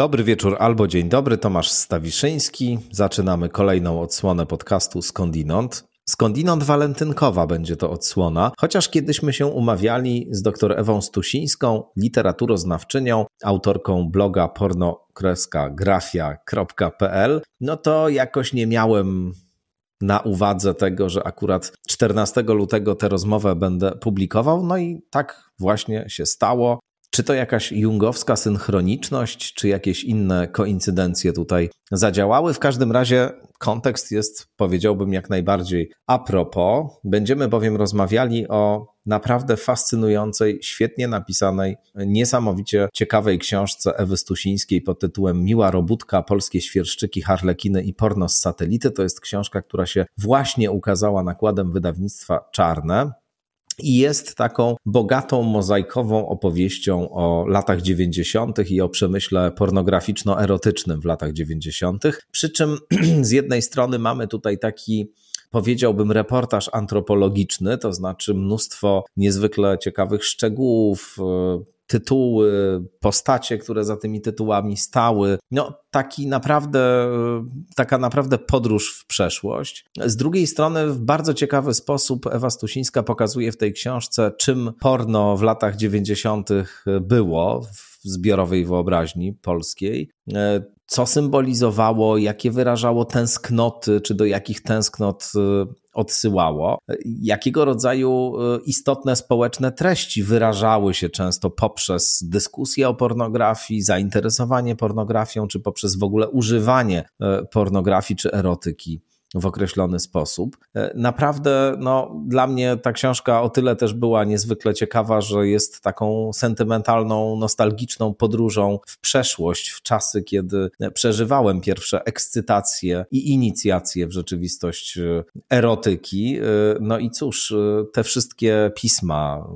Dobry wieczór albo dzień dobry, Tomasz Stawiszyński. Zaczynamy kolejną odsłonę podcastu Skądinąd. Skądinąd walentynkowa będzie to odsłona, chociaż kiedyśmy się umawiali z dr Ewą Stusińską, literaturoznawczynią, autorką bloga porno-grafia.pl, no to jakoś nie miałem na uwadze tego, że akurat 14 lutego tę rozmowę będę publikował, no i tak właśnie się stało. Czy to jakaś jungowska synchroniczność, czy jakieś inne koincydencje tutaj zadziałały? W każdym razie kontekst jest, powiedziałbym, jak najbardziej a propos. Będziemy bowiem rozmawiali o naprawdę fascynującej, świetnie napisanej, niesamowicie ciekawej książce Ewy Stusińskiej pod tytułem Miła robótka, polskie świerszczyki, harlekiny i porno z satelity. To jest książka, która się właśnie ukazała nakładem wydawnictwa Czarne i jest taką bogatą, mozaikową opowieścią o latach 90. i o przemyśle pornograficzno-erotycznym w latach 90. Przy czym z jednej strony mamy tutaj taki powiedziałbym, reportaż antropologiczny, to znaczy mnóstwo niezwykle ciekawych szczegółów, tytuły, postacie, które za tymi tytułami stały. No, taki naprawdę, taka naprawdę podróż w przeszłość. Z drugiej strony, w bardzo ciekawy sposób Ewa Stusińska pokazuje w tej książce, czym porno w latach 90. było w zbiorowej wyobraźni polskiej co symbolizowało, jakie wyrażało tęsknoty, czy do jakich tęsknot y, odsyłało, jakiego rodzaju y, istotne społeczne treści wyrażały się często poprzez dyskusję o pornografii, zainteresowanie pornografią, czy poprzez w ogóle używanie y, pornografii czy erotyki w określony sposób. E, naprawdę, no, dla mnie ta książka o tyle też była niezwykle ciekawa, że jest taką sentymentalną, nostalgiczną podróżą w przeszłość, w czasy, kiedy przeżywałem pierwsze ekscytacje i inicjacje w rzeczywistość e, erotyki. E, no i cóż, te wszystkie pisma,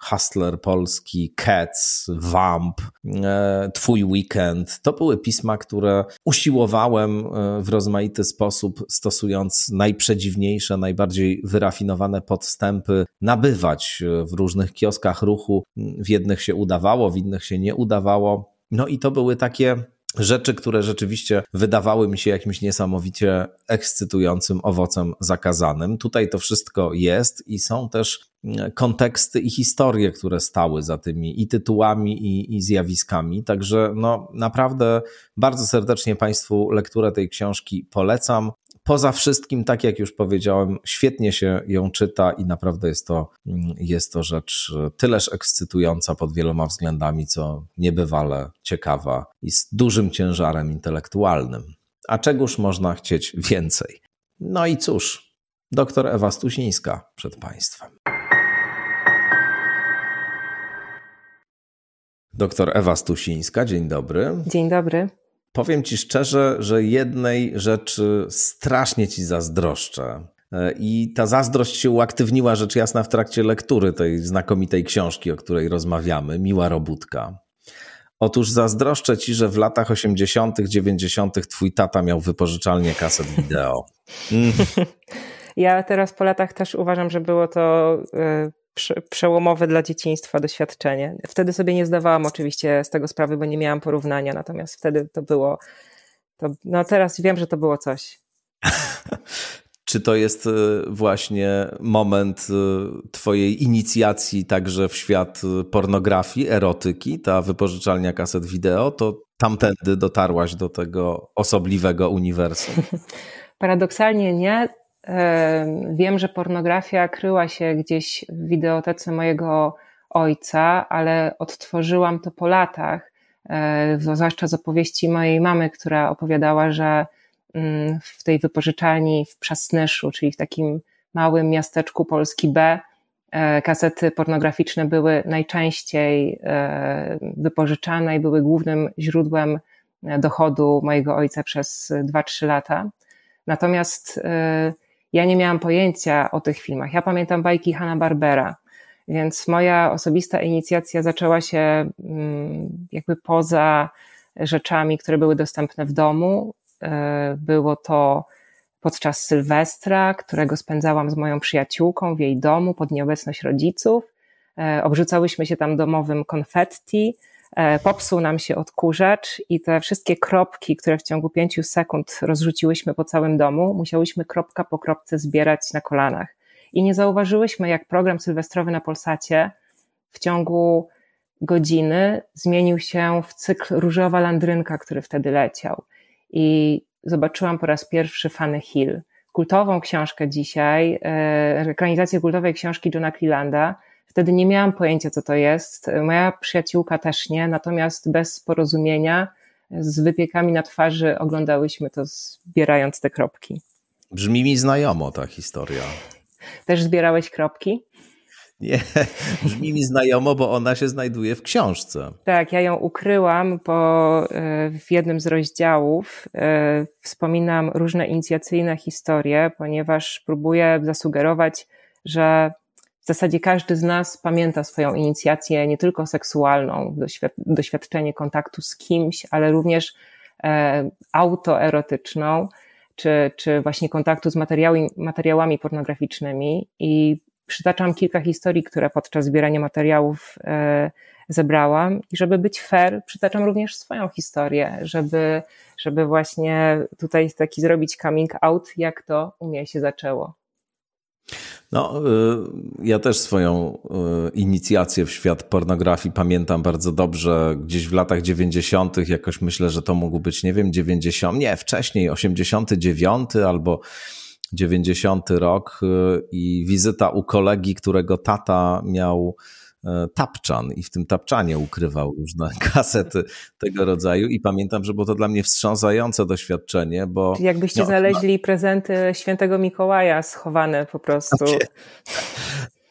Hustler Polski, Cats, Vamp, e, Twój Weekend. To były pisma, które usiłowałem e, w rozmaity sposób, stosując najprzedziwniejsze, najbardziej wyrafinowane podstępy, nabywać e, w różnych kioskach ruchu. W jednych się udawało, w innych się nie udawało. No i to były takie rzeczy, które rzeczywiście wydawały mi się jakimś niesamowicie ekscytującym owocem zakazanym. Tutaj to wszystko jest i są też konteksty i historie, które stały za tymi i tytułami, i, i zjawiskami. Także no, naprawdę bardzo serdecznie Państwu lekturę tej książki polecam. Poza wszystkim, tak jak już powiedziałem, świetnie się ją czyta i naprawdę jest to, jest to rzecz tyleż ekscytująca pod wieloma względami, co niebywale ciekawa i z dużym ciężarem intelektualnym. A czegóż można chcieć więcej? No i cóż, doktor Ewa Stusińska przed Państwem. Doktor Ewa Stusińska, dzień dobry. Dzień dobry. Powiem ci szczerze, że jednej rzeczy strasznie ci zazdroszczę. E, I ta zazdrość się uaktywniła rzecz jasna w trakcie lektury tej znakomitej książki, o której rozmawiamy, Miła Robótka. Otóż zazdroszczę ci, że w latach 80., 90. twój tata miał wypożyczalnię kaset wideo. Mm. Ja teraz po latach też uważam, że było to e, przełomowe dla dzieciństwa doświadczenie. Wtedy sobie nie zdawałam oczywiście z tego sprawy, bo nie miałam porównania, natomiast wtedy to było, to, no teraz wiem, że to było coś. Czy to jest e, właśnie moment e, Twojej inicjacji także w świat e, pornografii, erotyki, ta wypożyczalnia kaset wideo? To tamtędy dotarłaś do tego osobliwego uniwersum? Paradoksalnie nie. Wiem, że pornografia kryła się gdzieś w wideotece mojego ojca, ale odtworzyłam to po latach, e, zwłaszcza z opowieści mojej mamy, która opowiadała, że mm, w tej wypożyczalni w Przasnyszu, czyli w takim małym miasteczku Polski B, e, kasety pornograficzne były najczęściej e, wypożyczane i były głównym źródłem dochodu mojego ojca przez 2-3 lata. Natomiast ja nie miałam pojęcia o tych filmach. Ja pamiętam bajki Hanna Barbera, więc moja osobista inicjacja zaczęła się mm, jakby poza rzeczami, które były dostępne w domu. E, było to podczas Sylwestra, którego spędzałam z moją przyjaciółką w jej domu pod nieobecność rodziców. E, obrzucałyśmy się tam domowym konfetti, popsuł nam się odkurzacz i te wszystkie kropki, które w ciągu pięciu sekund rozrzuciłyśmy po całym domu, musiałyśmy kropka po kropce zbierać na kolanach. I nie zauważyłyśmy, jak program sylwestrowy na Polsacie w ciągu godziny zmienił się w cykl Różowa Landrynka, który wtedy leciał. I zobaczyłam po raz pierwszy Fanny Hill, kultową książkę dzisiaj, e, ekranizację kultowej książki Johna Clelanda, Wtedy nie miałam pojęcia, co to jest. Moja przyjaciółka też nie, natomiast bez porozumienia, z wypiekami na twarzy oglądałyśmy to, zbierając te kropki. Brzmi mi znajomo ta historia. Też zbierałeś kropki? Nie, brzmi mi znajomo, bo ona się znajduje w książce. Tak, ja ją ukryłam, bo e, w jednym z rozdziałów e, wspominam różne inicjacyjne historie, ponieważ próbuję zasugerować, że w zasadzie każdy z nas pamięta swoją inicjację nie tylko seksualną, doświadczenie kontaktu z kimś, ale również e, autoerotyczną, czy, czy właśnie kontaktu z materiałami, materiałami pornograficznymi. I przytaczam kilka historii, które podczas zbierania materiałów e, zebrałam. I żeby być fair, przytaczam również swoją historię, żeby, żeby właśnie tutaj taki zrobić coming out, jak to u mnie się zaczęło. No, y, ja też swoją y, inicjację w świat pornografii pamiętam bardzo dobrze. Gdzieś w latach 90., jakoś myślę, że to mógł być, nie wiem, 90, nie, wcześniej, 89 albo 90 rok y, i wizyta u kolegi, którego tata miał tapczan i w tym tapczanie ukrywał różne kasety tego rodzaju i pamiętam, że było to dla mnie wstrząsające doświadczenie, bo... Czyli jakbyście no, znaleźli no, prezenty świętego Mikołaja schowane po prostu. Prawie,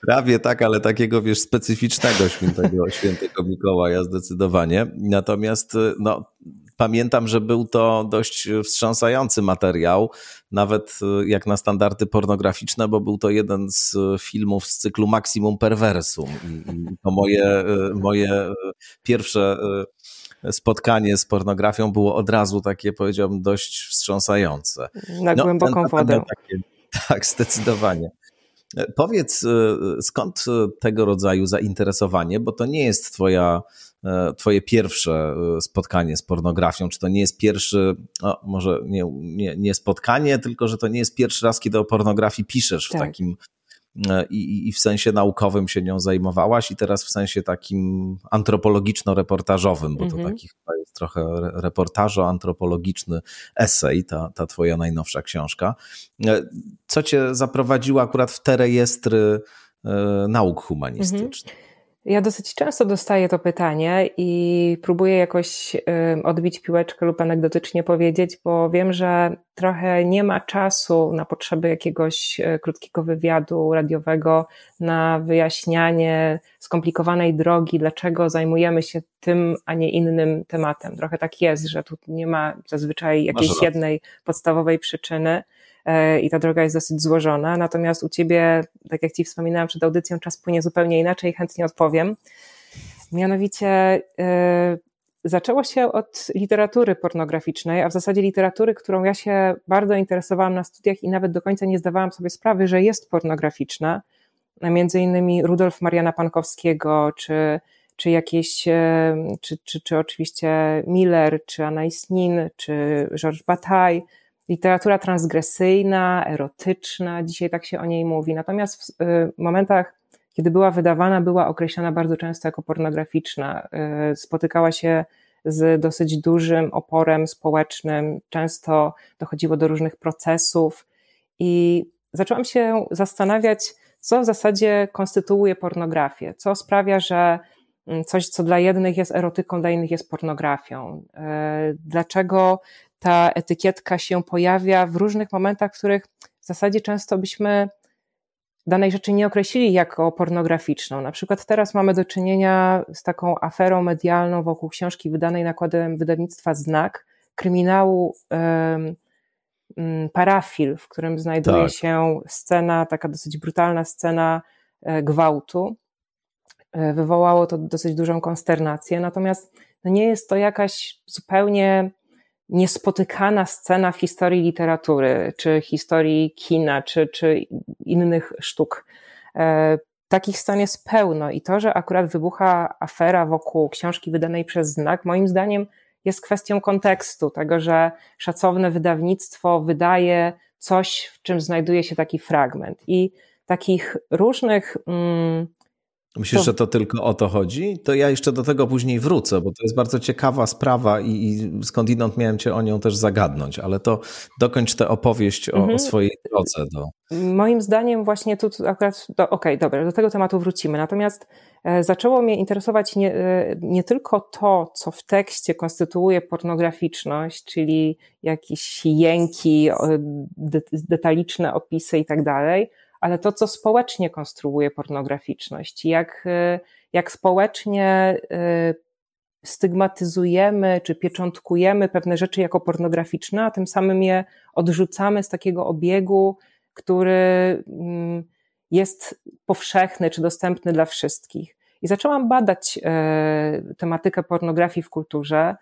prawie tak, ale takiego wiesz specyficznego świętego, świętego Mikołaja zdecydowanie. Natomiast no, pamiętam, że był to dość wstrząsający materiał, nawet e, jak na standardy pornograficzne, bo był to jeden z filmów z cyklu Maximum Perversum. I to moje, e, moje pierwsze spotkanie z pornografią było od razu takie, powiedziałbym, dość wstrząsające. Na no, głęboką wodę. Takie, tak, zdecydowanie. Powiedz, skąd tego rodzaju zainteresowanie, bo to nie jest twoja twoje pierwsze e, spotkanie z pornografią? Czy to nie jest pierwszy, o, może nie, nie, nie spotkanie, tylko że to nie jest pierwszy raz, kiedy o pornografii piszesz w tak. takim e, i, i w sensie naukowym się nią zajmowałaś i teraz w sensie takim antropologiczno-reportażowym, bo mhm. to taki chyba jest trochę reportażo-antropologiczny esej, ta, ta twoja najnowsza książka. Co cię zaprowadziło akurat w te rejestry nauk humanistycznych? Mhm. Ja dosyć często dostaję to pytanie i próbuję jakoś odbić piłeczkę lub anegdotycznie powiedzieć, bo wiem, że trochę nie ma czasu na potrzeby jakiegoś e, krótkiego wywiadu radiowego, na wyjaśnianie skomplikowanej drogi, dlaczego zajmujemy się tym, a nie innym tematem. Trochę tak jest, że tu nie ma zazwyczaj jakiejś jednej podstawowej przyczyny. E, i ta droga jest dosyć złożona. Natomiast u ciebie, tak jak ci wspominałam przed audycją, czas płynie zupełnie inaczej, chętnie odpowiem. Mianowicie e, zaczęło się od literatury pornograficznej, a w zasadzie literatury, którą ja się bardzo interesowałam na studiach i nawet do końca nie zdawałam sobie sprawy, że jest pornograficzna. Między innymi Rudolf Mariana Pankowskiego, czy, czy jakieś, e, czy, czy, czy oczywiście Miller, czy Anais Nin, czy Georges Bataille, literatura transgresyjna, erotyczna, dzisiaj tak się o niej mówi. Natomiast w y, momentach, kiedy była wydawana, była określana bardzo często jako pornograficzna. Y, spotykała się z dosyć dużym oporem społecznym, często dochodziło do różnych procesów i zaczęłam się zastanawiać, co w zasadzie konstytuuje pornografię, co sprawia, że mm, coś, co dla jednych jest erotyką, dla innych jest pornografią. Y, dlaczego ta etykietka się pojawia w różnych momentach, w których w zasadzie często byśmy danej rzeczy nie określili jako pornograficzną. Na przykład teraz mamy do czynienia z taką aferą medialną wokół książki wydanej nakładem wydawnictwa Znak, kryminału um, Parafil, w którym znajduje tak. się scena, taka dosyć brutalna scena e, gwałtu. E, wywołało to dosyć dużą konsternację, natomiast no nie jest to jakaś zupełnie niespotykana scena w historii literatury, czy historii kina, czy, czy innych sztuk. E, takich stan jest pełno i to, że akurat wybucha afera wokół książki wydanej przez Znak, moim zdaniem jest kwestią kontekstu, tego, że szacowne wydawnictwo wydaje coś, w czym znajduje się taki fragment. I takich różnych. Mm, Myślisz, to... że to tylko o to chodzi? To ja jeszcze do tego później wrócę, bo to jest bardzo ciekawa sprawa i, i skądinąd miałem cię o nią też zagadnąć, ale to dokończ tę opowieść o, mhm. o swojej drodze. Do... Moim zdaniem właśnie tu akurat, okej, okay, dobra, do tego tematu wrócimy. Natomiast e, zaczęło mnie interesować nie, e, nie tylko to, co w tekście konstytuuje pornograficzność, czyli jakieś jęki, detaliczne opisy i tak dalej, ale to, co społecznie konstruuje pornograficzność, jak, y, jak społecznie y, stygmatyzujemy czy pieczątkujemy pewne rzeczy jako pornograficzne, a tym samym je odrzucamy z takiego obiegu, który mm, jest powszechny czy dostępny dla wszystkich. I zaczęłam badać y, tematykę pornografii w kulturze.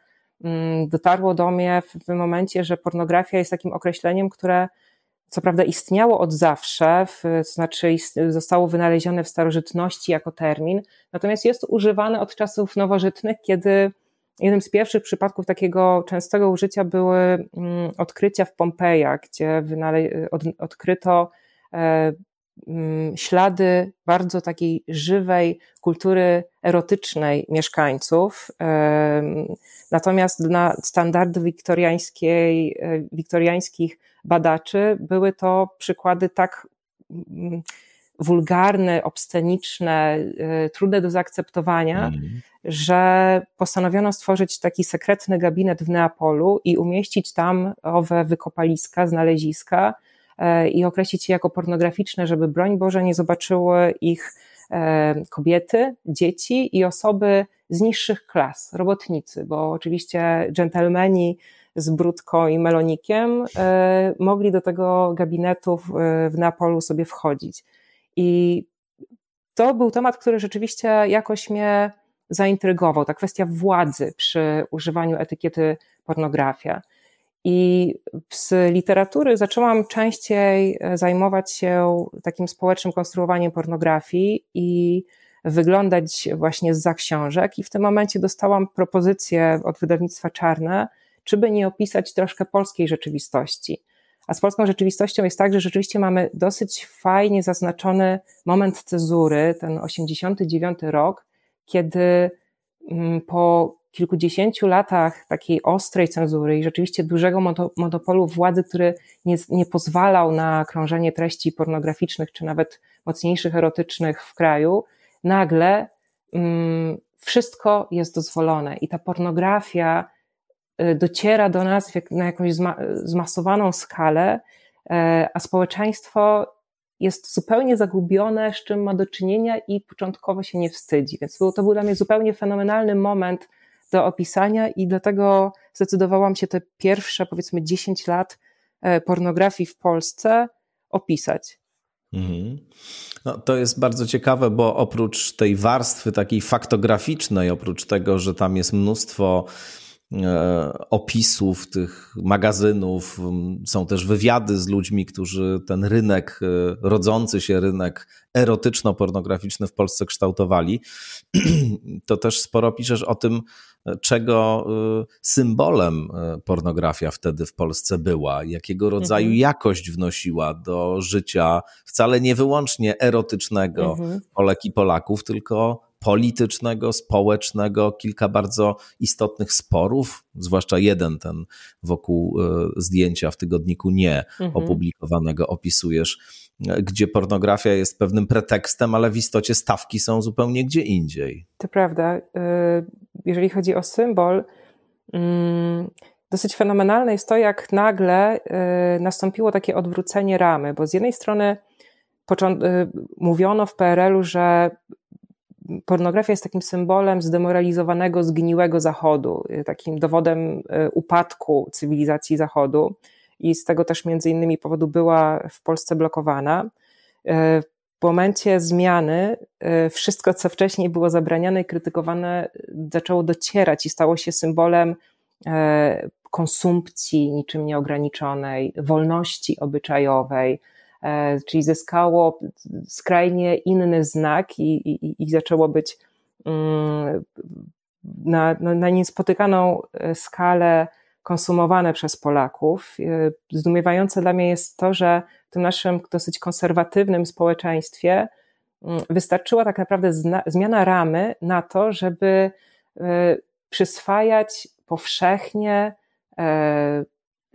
Mm, dotarło do mnie w momencie, że pornografia jest takim określeniem, które co prawda istniało od zawsze, to znaczy zostało wynalezione w starożytności jako termin, natomiast jest używane od czasów nowożytnych, kiedy jednym z pierwszych przypadków takiego częstego użycia były mm, odkrycia w Pompejach, gdzie odkryto e, mm, ślady bardzo takiej żywej kultury erotycznej mieszkańców. Natomiast na standardy wiktoriańskiej, e, wiktoriańskich badaczy, były to przykłady tak mm, wulgarne, obsceniczne, y, trudne do zaakceptowania, mm. że postanowiono stworzyć taki sekretny gabinet w Neapolu i umieścić tam owe wykopaliska, znaleziska y, i określić je jako pornograficzne, żeby broń Boże nie zobaczyły ich y, kobiety, dzieci i osoby z niższych klas, robotnicy, bo oczywiście dżentelmeni z Brudką i Melonikiem, e, mogli do tego gabinetu w, w Neapolu sobie wchodzić. I to był temat, który rzeczywiście jakoś mnie zaintrygował, ta kwestia władzy przy używaniu etykiety pornografia. I z literatury zaczęłam częściej e, zajmować się takim społecznym konstruowaniem pornografii i wyglądać właśnie za książek. I w tym momencie dostałam propozycję od wydawnictwa Czarne, czy by nie opisać troszkę polskiej rzeczywistości. A z polską rzeczywistością jest tak, że rzeczywiście mamy dosyć fajnie zaznaczony moment cezury, ten 89 rok, kiedy mm, po kilkudziesięciu latach takiej ostrej cenzury i rzeczywiście dużego monopolu władzy, który nie, nie pozwalał na krążenie treści pornograficznych czy nawet mocniejszych erotycznych w kraju, nagle mm, wszystko jest dozwolone i ta pornografia dociera do nas na jakąś zmasowaną skalę, e, a społeczeństwo jest zupełnie zagubione, z czym ma do czynienia i początkowo się nie wstydzi. Więc to był dla mnie zupełnie fenomenalny moment do opisania i dlatego zdecydowałam się te pierwsze, powiedzmy, 10 lat e, pornografii w Polsce opisać. Mhm. No, to jest bardzo ciekawe, bo oprócz tej warstwy takiej faktograficznej, oprócz tego, że tam jest mnóstwo opisów tych magazynów, są też wywiady z ludźmi, którzy ten rynek, e, rodzący się rynek erotyczno-pornograficzny w Polsce kształtowali. To też sporo piszesz o tym, czego e, symbolem pornografia wtedy w Polsce była, jakiego rodzaju mhm. jakość wnosiła do życia wcale nie wyłącznie erotycznego mhm. Polek i Polaków, tylko politycznego, społecznego, kilka bardzo istotnych sporów, zwłaszcza jeden ten wokół e, zdjęcia w tygodniku nie mhm. opublikowanego opisujesz, e, gdzie pornografia jest pewnym pretekstem, ale w istocie stawki są zupełnie gdzie indziej. To prawda. E, jeżeli chodzi o symbol, mm, dosyć fenomenalne jest to, jak nagle nastąpiło takie odwrócenie ramy, bo z jednej strony mówiono w PRL-u, że pornografia jest takim symbolem zdemoralizowanego, zgniłego Zachodu, y, takim dowodem y, upadku cywilizacji Zachodu i z tego też między innymi powodu była w Polsce blokowana. Y, w momencie zmiany wszystko, co wcześniej było zabraniane i krytykowane, zaczęło docierać i stało się symbolem konsumpcji niczym nieograniczonej, wolności obyczajowej, czyli zyskało skrajnie inny znak i, i, i zaczęło być mm, na, na niespotykaną skalę konsumowane przez Polaków. Zdumiewające dla mnie jest to, że w tym naszym dosyć konserwatywnym społeczeństwie mm, wystarczyła tak naprawdę zmiana ramy na to, żeby przyswajać powszechnie e,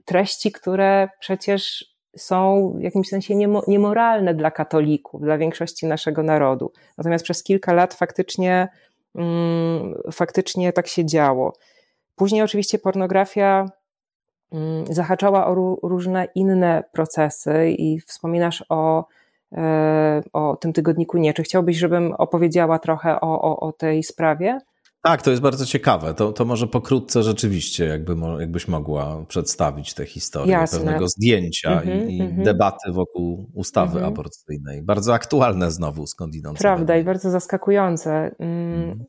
treści, które przecież są w jakimś sensie niemoralne dla katolików, dla większości naszego narodu. Natomiast przez kilka lat faktycznie, mm, faktycznie tak się działo. Później oczywiście pornografia mm, zahaczała o różne inne procesy i wspominasz o, e, o tym tygodniku nie. Czy chciałbyś, żebym opowiedziała trochę o, o, o tej sprawie? Tak, to jest bardzo ciekawe. To, to może pokrótce rzeczywiście, jakby, jakbyś mogła przedstawić tę historię Jasne. pewnego zdjęcia mm -hmm, i, i mm -hmm. debaty wokół ustawy mm -hmm. aborcyjnej. Bardzo aktualne znowu skądinąd. Prawda i bardzo zaskakujące. Mm, mhm.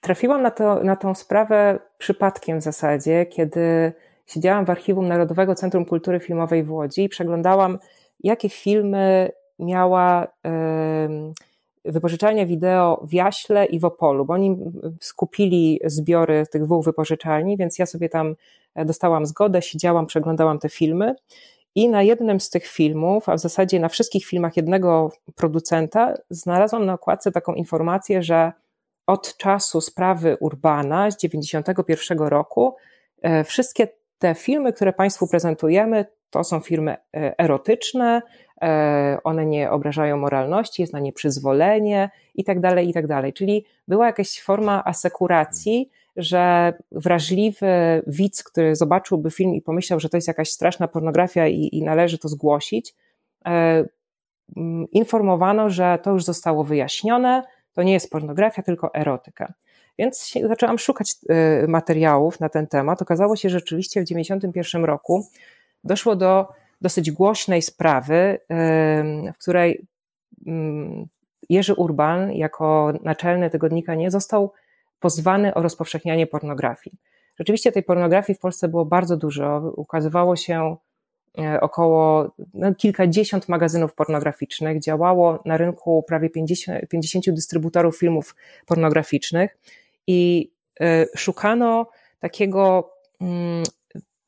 Trafiłam na, to, na tą sprawę przypadkiem w zasadzie, kiedy siedziałam w Archiwum Narodowego Centrum Kultury Filmowej w Łodzi i przeglądałam, jakie filmy miała... Yy, wypożyczalnia wideo w Jaśle i w Opolu, bo oni skupili zbiory tych dwóch wypożyczalni, więc ja sobie tam e, dostałam zgodę, siedziałam, przeglądałam te filmy i na jednym z tych filmów, a w zasadzie na wszystkich filmach jednego producenta, znalazłam na okładce taką informację, że od czasu sprawy Urbana z 91 roku e, wszystkie te filmy, które Państwu prezentujemy, to są filmy e, erotyczne, one nie obrażają moralności, jest na nie przyzwolenie i tak dalej, i tak. Czyli była jakaś forma asekuracji, że wrażliwy widz, który zobaczyłby film i pomyślał, że to jest jakaś straszna pornografia i, i należy to zgłosić, e, informowano, że to już zostało wyjaśnione, to nie jest pornografia, tylko erotyka. Więc zaczęłam szukać e, materiałów na ten temat. Okazało się, że rzeczywiście w 1991 roku doszło do dosyć głośnej sprawy, w której Jerzy Urban, jako naczelny tygodnika Nie, został pozwany o rozpowszechnianie pornografii. Rzeczywiście tej pornografii w Polsce było bardzo dużo. Ukazywało się e, około no, kilkadziesiąt magazynów pornograficznych, działało na rynku prawie 50, 50 dystrybutorów filmów pornograficznych i e, szukano takiego mm,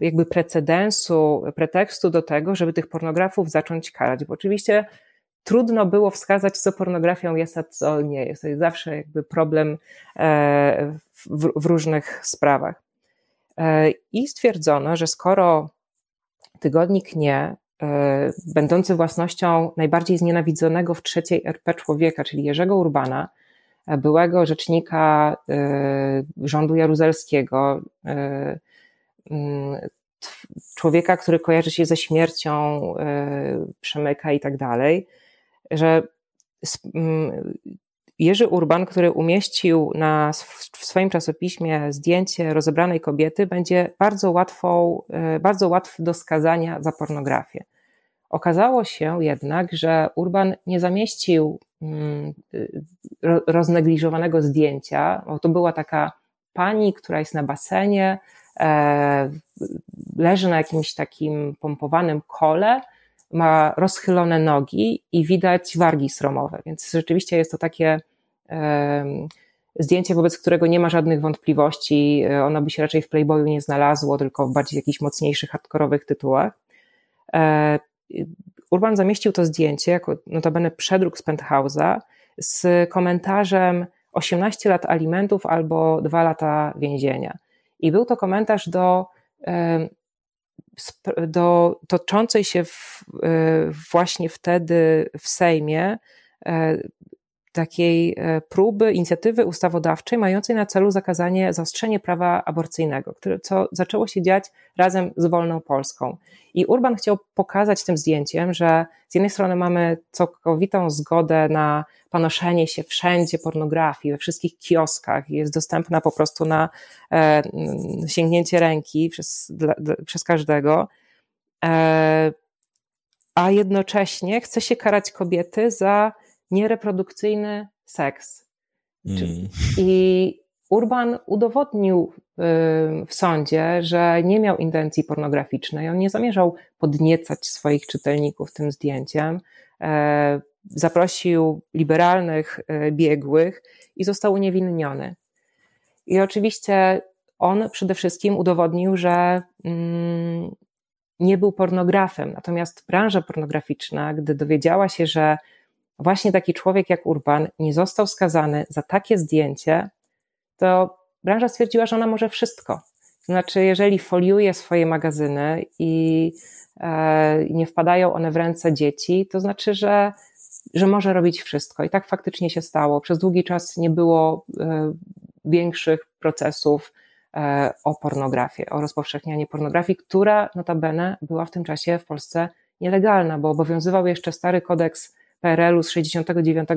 jakby precedensu, pretekstu do tego, żeby tych pornografów zacząć karać, bo oczywiście trudno było wskazać, co pornografią jest, a co nie jest. To jest zawsze jakby problem e, w, różnych sprawach. E, I stwierdzono, że skoro tygodnik nie, e, będący własnością najbardziej znienawidzonego w trzeciej RP człowieka, czyli Jerzego Urbana, byłego rzecznika rządu jaruzelskiego, człowieka, który kojarzy się ze śmiercią, e, przemyka i tak dalej, że Jerzy Urban, który umieścił na, w swoim czasopiśmie zdjęcie rozebranej kobiety, będzie bardzo łatwą, e, bardzo łatwy do skazania za pornografię. Okazało się jednak, że Urban nie zamieścił roznegliżowanego zdjęcia, bo to była taka pani, która jest na basenie, leży na jakimś takim pompowanym kole, ma rozchylone nogi i widać wargi sromowe, więc rzeczywiście jest to takie zdjęcie, wobec którego nie ma żadnych wątpliwości. E, ono by się raczej w Playboyu nie znalazło, tylko w bardziej jakichś mocniejszych, hardkorowych tytułach. E, Urban zamieścił to zdjęcie jako notabene przedruk z Penthouse'a z komentarzem 18 lat alimentów albo 2 lata więzienia. I był to komentarz do, do toczącej się w, e, właśnie wtedy w Sejmie e, takiej e, próby, inicjatywy ustawodawczej mającej na celu zakazanie, zaostrzenie prawa aborcyjnego, które, co zaczęło się dziać razem z Wolną Polską. I Urban chciał pokazać tym zdjęciem, że z jednej strony mamy całkowitą zgodę na panoszenie się wszędzie pornografii, we wszystkich kioskach, jest dostępna po prostu na e, sięgnięcie ręki przez, dla, przez każdego, e, a jednocześnie chce się karać kobiety za niereprodukcyjny seks. Mm. I Urban udowodnił w sądzie, że nie miał intencji pornograficznej, on nie zamierzał podniecać swoich czytelników tym zdjęciem. E, zaprosił liberalnych e, biegłych i został uniewinniony. I oczywiście on przede wszystkim udowodnił, że mm, nie był pornografem. Natomiast branża pornograficzna, gdy dowiedziała się, że właśnie taki człowiek jak Urban nie został skazany za takie zdjęcie, to branża stwierdziła, że ona może wszystko. Znaczy, jeżeli foliuje swoje magazyny i e, nie wpadają one w ręce dzieci, to znaczy, że, że może robić wszystko. I tak faktycznie się stało. Przez długi czas nie było e, większych procesów e, o pornografię, o rozpowszechnianie pornografii, która notabene była w tym czasie w Polsce nielegalna, bo obowiązywał jeszcze stary kodeks PRL-u z 69,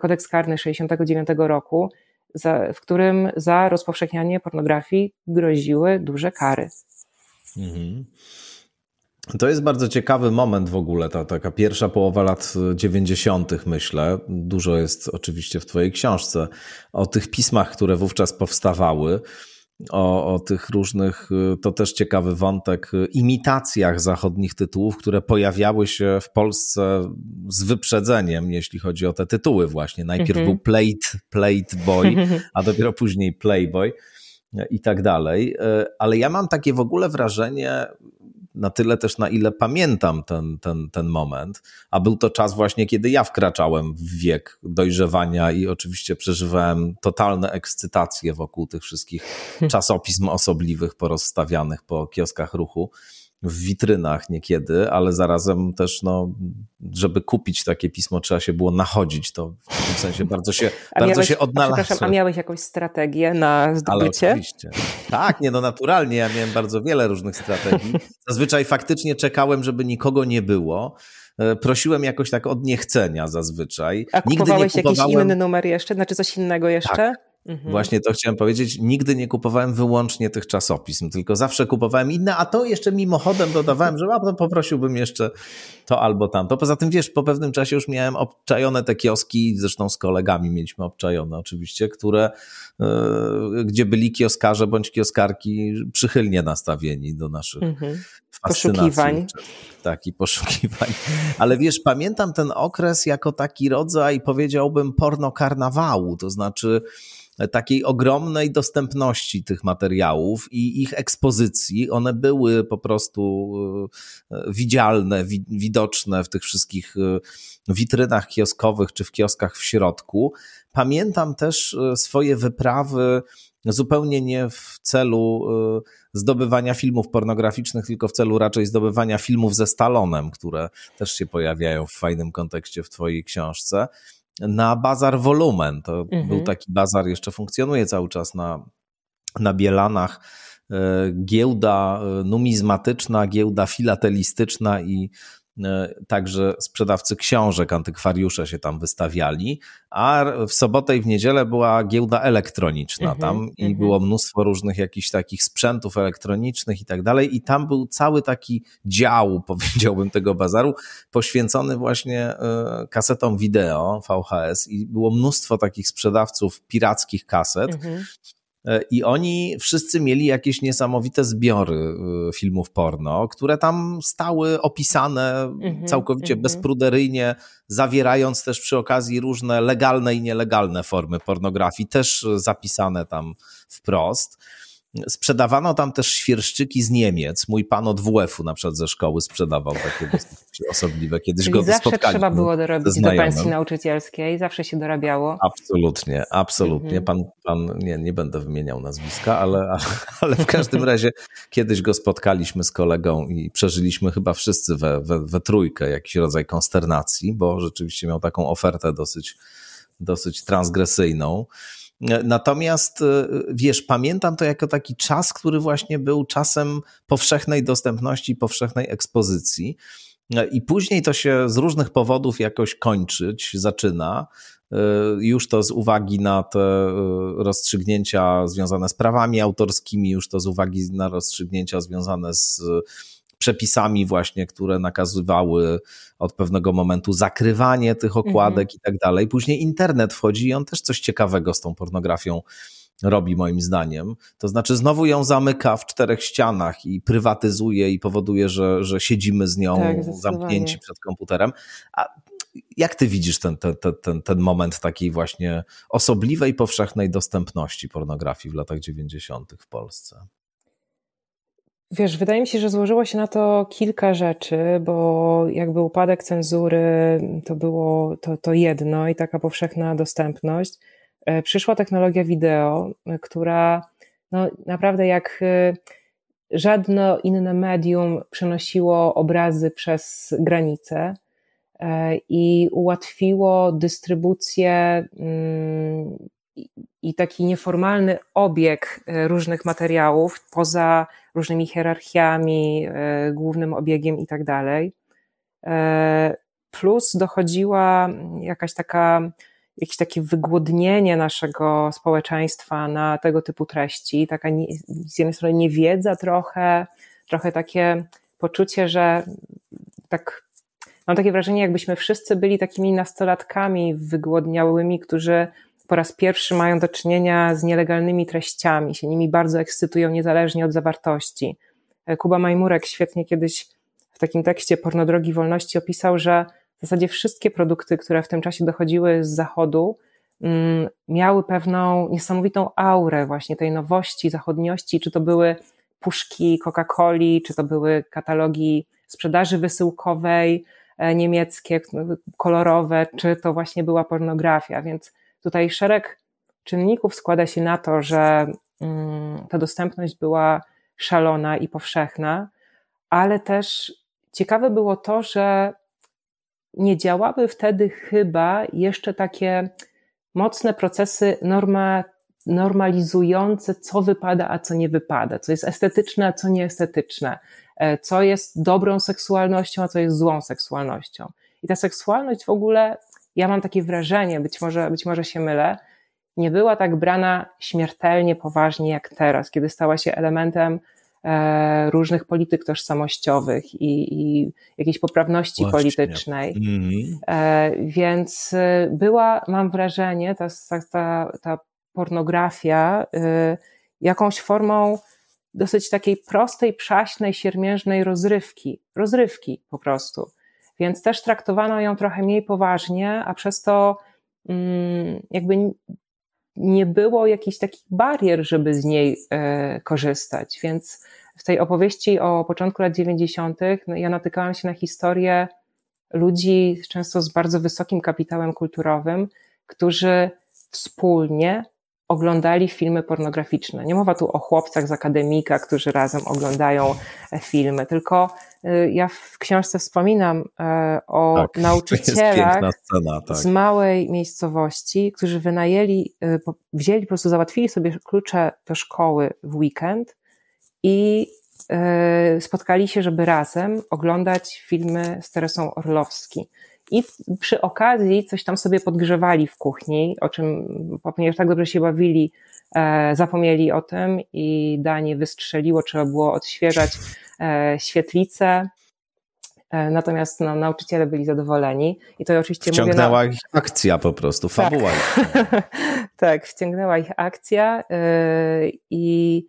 kodeks karny 69 roku, za, w którym za rozpowszechnianie pornografii groziły duże kary. Mhm. To jest bardzo ciekawy moment w ogóle, ta taka pierwsza połowa lat 90., myślę. Dużo jest oczywiście w Twojej książce o tych pismach, które wówczas powstawały o, o tych różnych, y, to też ciekawy wątek, y, imitacjach zachodnich tytułów, które pojawiały się w Polsce z wyprzedzeniem, jeśli chodzi o te tytuły właśnie. Najpierw mm -hmm. był Plate, Plate Boy, a dopiero później Playboy i tak dalej. Y, ale ja mam takie w ogóle wrażenie, na tyle też, na ile pamiętam ten, ten, ten moment, a był to czas właśnie, kiedy ja wkraczałem w wiek dojrzewania i oczywiście przeżywałem totalne ekscytacje wokół tych wszystkich czasopism osobliwych porozstawianych po kioskach ruchu w witrynach niekiedy, ale zarazem też, no, żeby kupić takie pismo, trzeba się było nachodzić. To w tym sensie bardzo się, a bardzo miałeś, się odnalazłem. A miałeś jakąś strategię na zdobycie? Ale oczywiście. Tak, nie, no naturalnie. Ja miałem bardzo wiele różnych strategii. Zazwyczaj faktycznie czekałem, żeby nikogo nie było e, prosiłem jakoś tak od niechcenia zazwyczaj. A kupowałeś Nigdy nie kupowałem... jakiś inny numer jeszcze? Znaczy coś innego jeszcze? Tak. Mhm. Właśnie to chciałem powiedzieć. Nigdy nie kupowałem wyłącznie tych czasopism, tylko zawsze kupowałem inne, a to jeszcze mimochodem dodawałem, że a, poprosiłbym jeszcze to albo tamto. Poza tym, wiesz, po pewnym czasie już miałem obczajone te kioski, zresztą z kolegami mieliśmy obczajone oczywiście, które, yy, gdzie byli kioskarze bądź kioskarki przychylnie nastawieni do naszych mhm. Poszukiwań. Tak, i poszukiwań. Ale wiesz, pamiętam ten okres jako taki rodzaj, powiedziałbym, porno karnawału, to znaczy takiej ogromnej dostępności tych materiałów i ich ekspozycji. One były po prostu e, widzialne, widoczne w tych wszystkich e, witrynach kioskowych czy w kioskach w środku. Pamiętam też e, swoje wyprawy zupełnie nie w celu zdobywania filmów pornograficznych, tylko w celu raczej zdobywania filmów ze Stalonem, które też się pojawiają w fajnym kontekście w Twojej książce na bazar Wolumen. To mhm. był taki bazar, jeszcze funkcjonuje cały czas na, na Bielanach. E, giełda e, numizmatyczna, giełda filatelistyczna i także sprzedawcy książek, antykwariusze się tam wystawiali, a w sobotę i w niedzielę była giełda elektroniczna mm -hmm, tam i mm -hmm. było mnóstwo różnych jakichś takich sprzętów elektronicznych i tak dalej i tam był cały taki dział, powiedziałbym, tego bazaru poświęcony właśnie e, kasetom wideo VHS i było mnóstwo takich sprzedawców pirackich kaset, mm -hmm. E, I oni wszyscy mieli jakieś niesamowite zbiory e, filmów porno, które tam stały opisane -hmm, całkowicie -hmm. bezpruderyjnie, zawierając też przy okazji różne legalne i nielegalne formy pornografii, też zapisane tam wprost. Sprzedawano tam też świerszczyki z Niemiec. Mój pan od WF-u na przykład ze szkoły sprzedawał takie osobliwe. Kiedyś Czyli go zawsze trzeba było dorobić do pensji nauczycielskiej, zawsze się dorabiało. Absolutnie, absolutnie. Mhm. Pan, pan nie, nie będę wymieniał nazwiska, ale, ale w każdym razie kiedyś go spotkaliśmy z kolegą i przeżyliśmy chyba wszyscy we, we, we trójkę jakiś rodzaj konsternacji, bo rzeczywiście miał taką ofertę dosyć, dosyć transgresyjną. Natomiast y, wiesz, pamiętam to jako taki czas, który właśnie był czasem powszechnej dostępności, powszechnej ekspozycji. I później to się z różnych powodów jakoś kończyć zaczyna. Y, już to z uwagi na te y, rozstrzygnięcia związane z prawami autorskimi, już to z uwagi na rozstrzygnięcia związane z przepisami właśnie, które nakazywały od pewnego momentu zakrywanie tych okładek mhm. i tak dalej. Później internet wchodzi i on też coś ciekawego z tą pornografią robi moim zdaniem. To znaczy znowu ją zamyka w czterech ścianach i prywatyzuje i powoduje, że, że siedzimy z nią tak, zamknięci przed komputerem. A jak ty widzisz ten, ten, ten, ten moment takiej właśnie osobliwej, powszechnej dostępności pornografii w latach 90. w Polsce? Wiesz, wydaje mi się, że złożyło się na to kilka rzeczy, bo jakby upadek cenzury to było to, to jedno i taka powszechna dostępność. E, przyszła technologia wideo, która no, naprawdę jak e, żadne inne medium przenosiło obrazy przez granice e, i ułatwiło dystrybucję mm, i taki nieformalny obieg różnych materiałów poza różnymi hierarchiami, głównym obiegiem i tak dalej. Plus dochodziła jakaś taka jakieś takie wygłodnienie naszego społeczeństwa na tego typu treści, taka z jednej strony niewiedza trochę, trochę takie poczucie, że tak mam takie wrażenie, jakbyśmy wszyscy byli takimi nastolatkami wygłodniałymi, którzy po raz pierwszy mają do czynienia z nielegalnymi treściami, się nimi bardzo ekscytują niezależnie od zawartości. Kuba Majmurek świetnie kiedyś w takim tekście Pornodrogi Wolności opisał, że w zasadzie wszystkie produkty, które w tym czasie dochodziły z zachodu, mm, miały pewną niesamowitą aurę właśnie tej nowości, zachodniości, czy to były puszki Coca-Coli, czy to były katalogi sprzedaży wysyłkowej e, niemieckie, kolorowe, czy to właśnie była pornografia. Więc tutaj szereg czynników składa się na to, że mm, ta dostępność była szalona i powszechna, ale też ciekawe było to, że nie działały wtedy chyba jeszcze takie mocne procesy norma, normalizujące, co wypada, a co nie wypada, co jest estetyczne, a co nieestetyczne, e, co jest dobrą seksualnością, a co jest złą seksualnością. I ta seksualność w ogóle, ja mam takie wrażenie, być może, być może się mylę, nie była tak brana śmiertelnie poważnie jak teraz, kiedy stała się elementem E, różnych polityk tożsamościowych i, i jakiejś poprawności Właśnie. politycznej. Mm. Więc e, była, mam wrażenie, ta, ta, ta pornografia jakąś formą dosyć takiej prostej, przaśnej, siermiężnej rozrywki. Rozrywki po prostu. Więc też traktowano ją trochę mniej poważnie, a przez to mm, jakby nie było jakichś takich barier, żeby z niej e, korzystać. Więc w tej opowieści o początku lat 90. No ja natykałam się na historię ludzi, często z bardzo wysokim kapitałem kulturowym, którzy wspólnie oglądali filmy pornograficzne. Nie mowa tu o chłopcach z akademika, którzy razem oglądają e, filmy, tylko e, ja w książce wspominam e, o tak, nauczycielach scena, tak. z małej miejscowości, którzy wynajęli, wzięli, po prostu załatwili sobie klucze do szkoły w weekend i spotkali się, żeby razem oglądać filmy z Teresą Orlowski. I przy okazji coś tam sobie podgrzewali w kuchni, o czym, ponieważ tak dobrze się bawili, e, zapomnieli o tym i danie wystrzeliło, trzeba było odświeżać e, świetlicę. E, natomiast no, nauczyciele byli zadowoleni i to oczywiście Wciągnęła mówię na... ich akcja po prostu, tak. fabuła. Tak, tak wciągnęła ich akcja i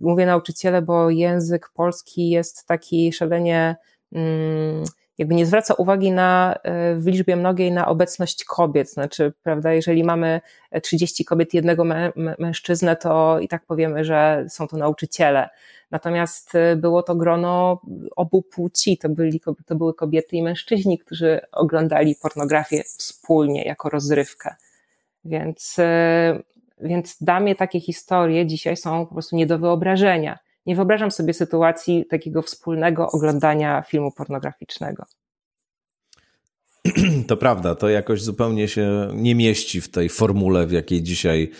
mówię nauczyciele, bo język polski jest taki szalenie mm, jakby nie zwraca uwagi na, e, w liczbie mnogiej na obecność kobiet. Znaczy, prawda, jeżeli mamy 30 kobiet jednego mężczyznę, to i tak powiemy, że są to nauczyciele. Natomiast e, było to grono obu płci, to, byli, to były kobiety i mężczyźni, którzy oglądali pornografię wspólnie jako rozrywkę. Więc, e, więc dla mnie takie historie dzisiaj są po prostu nie do wyobrażenia nie wyobrażam sobie sytuacji takiego wspólnego oglądania filmu pornograficznego. To prawda, to jakoś zupełnie się nie mieści w tej formule, w jakiej dzisiaj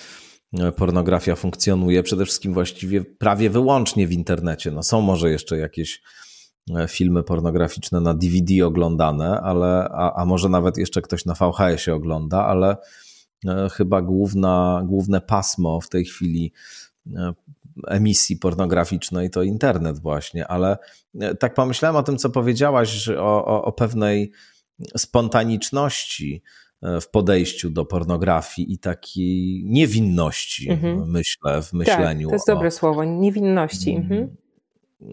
e, pornografia funkcjonuje. Przede wszystkim właściwie prawie wyłącznie w internecie. No są może jeszcze jakieś e, filmy pornograficzne na DVD oglądane, ale, a, a może nawet jeszcze ktoś na VHS-ie ogląda, ale e, chyba główna, główne pasmo w tej chwili emisji pornograficznej to internet właśnie, ale e, tak pomyślałem o tym, co powiedziałaś o, o, o pewnej spontaniczności w podejściu do pornografii i takiej niewinności, mhm. myślę, w myśleniu. Tak, to jest dobre słowo, niewinności. Mm. Mhm.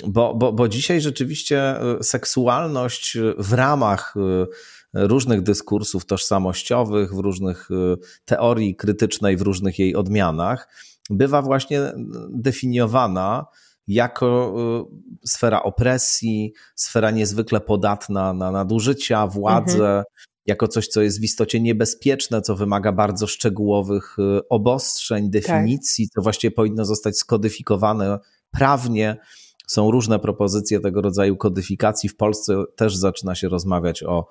Bo, bo, bo dzisiaj rzeczywiście seksualność w ramach różnych dyskursów tożsamościowych, w różnych teorii krytycznej, w różnych jej odmianach, bywa właśnie definiowana jako y, sfera opresji, sfera niezwykle podatna na nadużycia, władzę, mhm. jako coś, co jest w istocie niebezpieczne, co wymaga bardzo szczegółowych y, obostrzeń, tak. definicji, tak. co właściwie powinno zostać skodyfikowane prawnie. Są różne propozycje tego rodzaju kodyfikacji. W Polsce też zaczyna się rozmawiać o,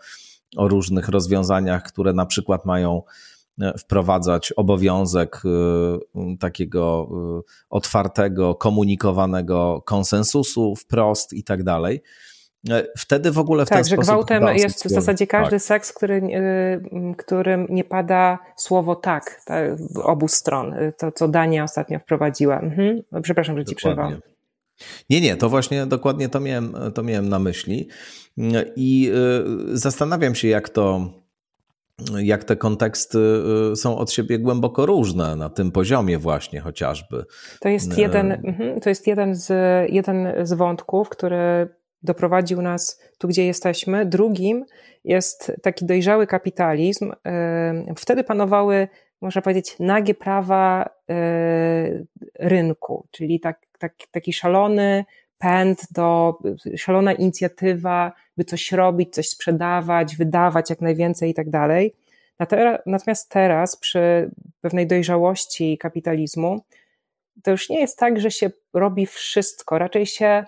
o różnych rozwiązaniach, które na przykład mają wprowadzać obowiązek e, takiego e, otwartego, komunikowanego konsensusu wprost i tak dalej. Wtedy w ogóle w tak, ten że gwałtem jest w zasadzie każdy tak. seks, który, którym nie pada słowo tak, tak obu stron. To, co Dania ostatnio wprowadziła. Mhm. Przepraszam, że ci przerwałam. Nie, nie, to właśnie dokładnie to miałem, to miałem na myśli. I zastanawiam się, jak to jak te konteksty y, są od siebie głęboko różne na tym poziomie właśnie chociażby. To jest jeden, mhm, to jest jeden, z, jeden z wątków, który doprowadził nas tu, gdzie jesteśmy. Drugim jest taki dojrzały kapitalizm. Wtedy panowały, można powiedzieć, nagie prawa y, rynku, czyli tak, tak, taki szalony pęd do, szalona inicjatywa, by coś robić, coś sprzedawać, wydawać jak najwięcej i tak dalej. Natomiast teraz, przy pewnej dojrzałości kapitalizmu, to już nie jest tak, że się robi wszystko, raczej się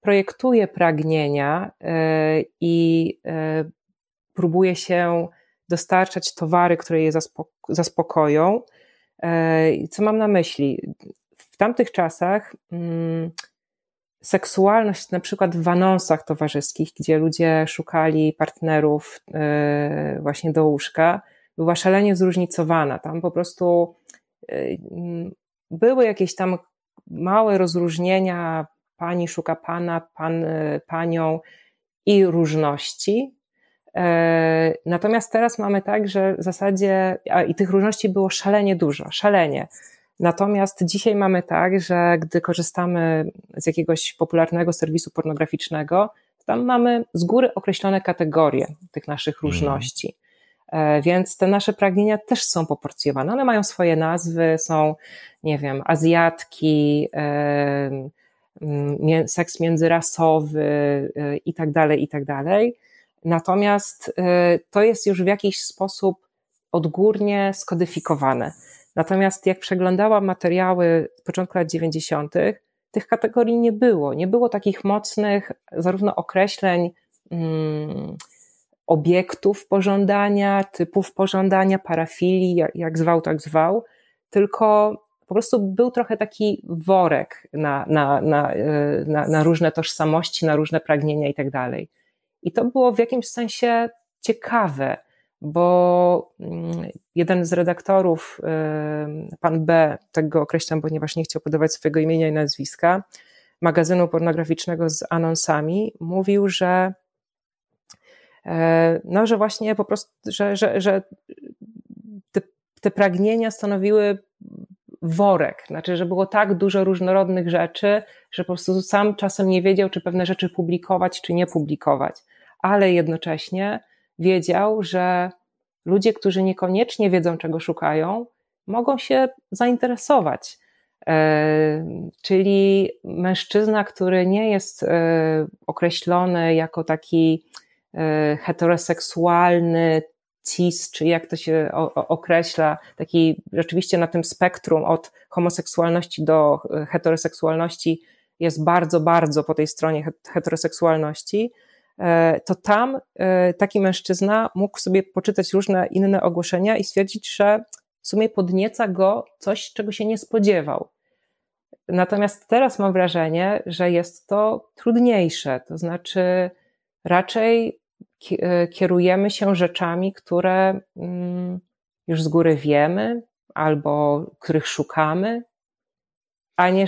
projektuje pragnienia e, i e, próbuje się dostarczać towary, które je zaspokoją. E, co mam na myśli? W tamtych czasach mm, seksualność na przykład w anonsach towarzyskich, gdzie ludzie szukali partnerów e, właśnie do łóżka, była szalenie zróżnicowana. Tam po prostu e, były jakieś tam małe rozróżnienia, pani szuka pana, pan e, panią i różności. Natomiast teraz mamy tak, że w zasadzie, a i tych różności było szalenie dużo, szalenie. Natomiast dzisiaj mamy tak, że gdy korzystamy z jakiegoś popularnego serwisu pornograficznego, tam mamy z góry określone kategorie tych naszych mhm. różności. Mm. Więc te nasze pragnienia też są proporcjonowane. One mają swoje nazwy, są, nie wiem, Azjatki, seks międzyrasowy e, i tak dalej, i tak dalej. Natomiast e, to jest już w jakiś sposób odgórnie skodyfikowane. Natomiast jak przeglądałam materiały z początku lat 90., tych kategorii nie było. Nie było takich mocnych zarówno określeń mm, obiektów pożądania, typów pożądania, parafilii, jak, jak zwał, tak zwał, tylko po prostu był trochę taki worek na, na, na, e, na, na różne tożsamości, na różne pragnienia i tak dalej. I to było w jakimś sensie ciekawe, bo mm, jeden z redaktorów, pan B, tak go określam, ponieważ nie chciał podawać swojego imienia i nazwiska, magazynu pornograficznego z anonsami, mówił, że e, no, że właśnie po prostu, że, że, że te, te pragnienia stanowiły worek, znaczy, że było tak dużo różnorodnych rzeczy, że po prostu sam czasem nie wiedział, czy pewne rzeczy publikować, czy nie publikować, ale jednocześnie wiedział, że ludzie, którzy niekoniecznie wiedzą, czego szukają, mogą się zainteresować. E, czyli mężczyzna, który nie jest e, określony jako taki e, heteroseksualny, cis, czy jak to się określa, taki rzeczywiście na tym spektrum od homoseksualności do heteroseksualności jest bardzo, bardzo po tej stronie heteroseksualności, to tam e, taki mężczyzna mógł sobie poczytać różne inne ogłoszenia i stwierdzić, że w sumie podnieca go coś, czego się nie spodziewał. Natomiast teraz mam wrażenie, że jest to trudniejsze, to znaczy raczej e, kierujemy się rzeczami, które mm, już z góry wiemy albo których szukamy, a nie,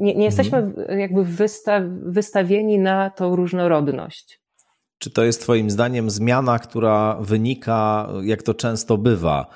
nie, nie, jesteśmy mhm. jakby wystaw, wystawieni na tą różnorodność. Czy to jest Twoim zdaniem zmiana, która wynika, jak to często bywa,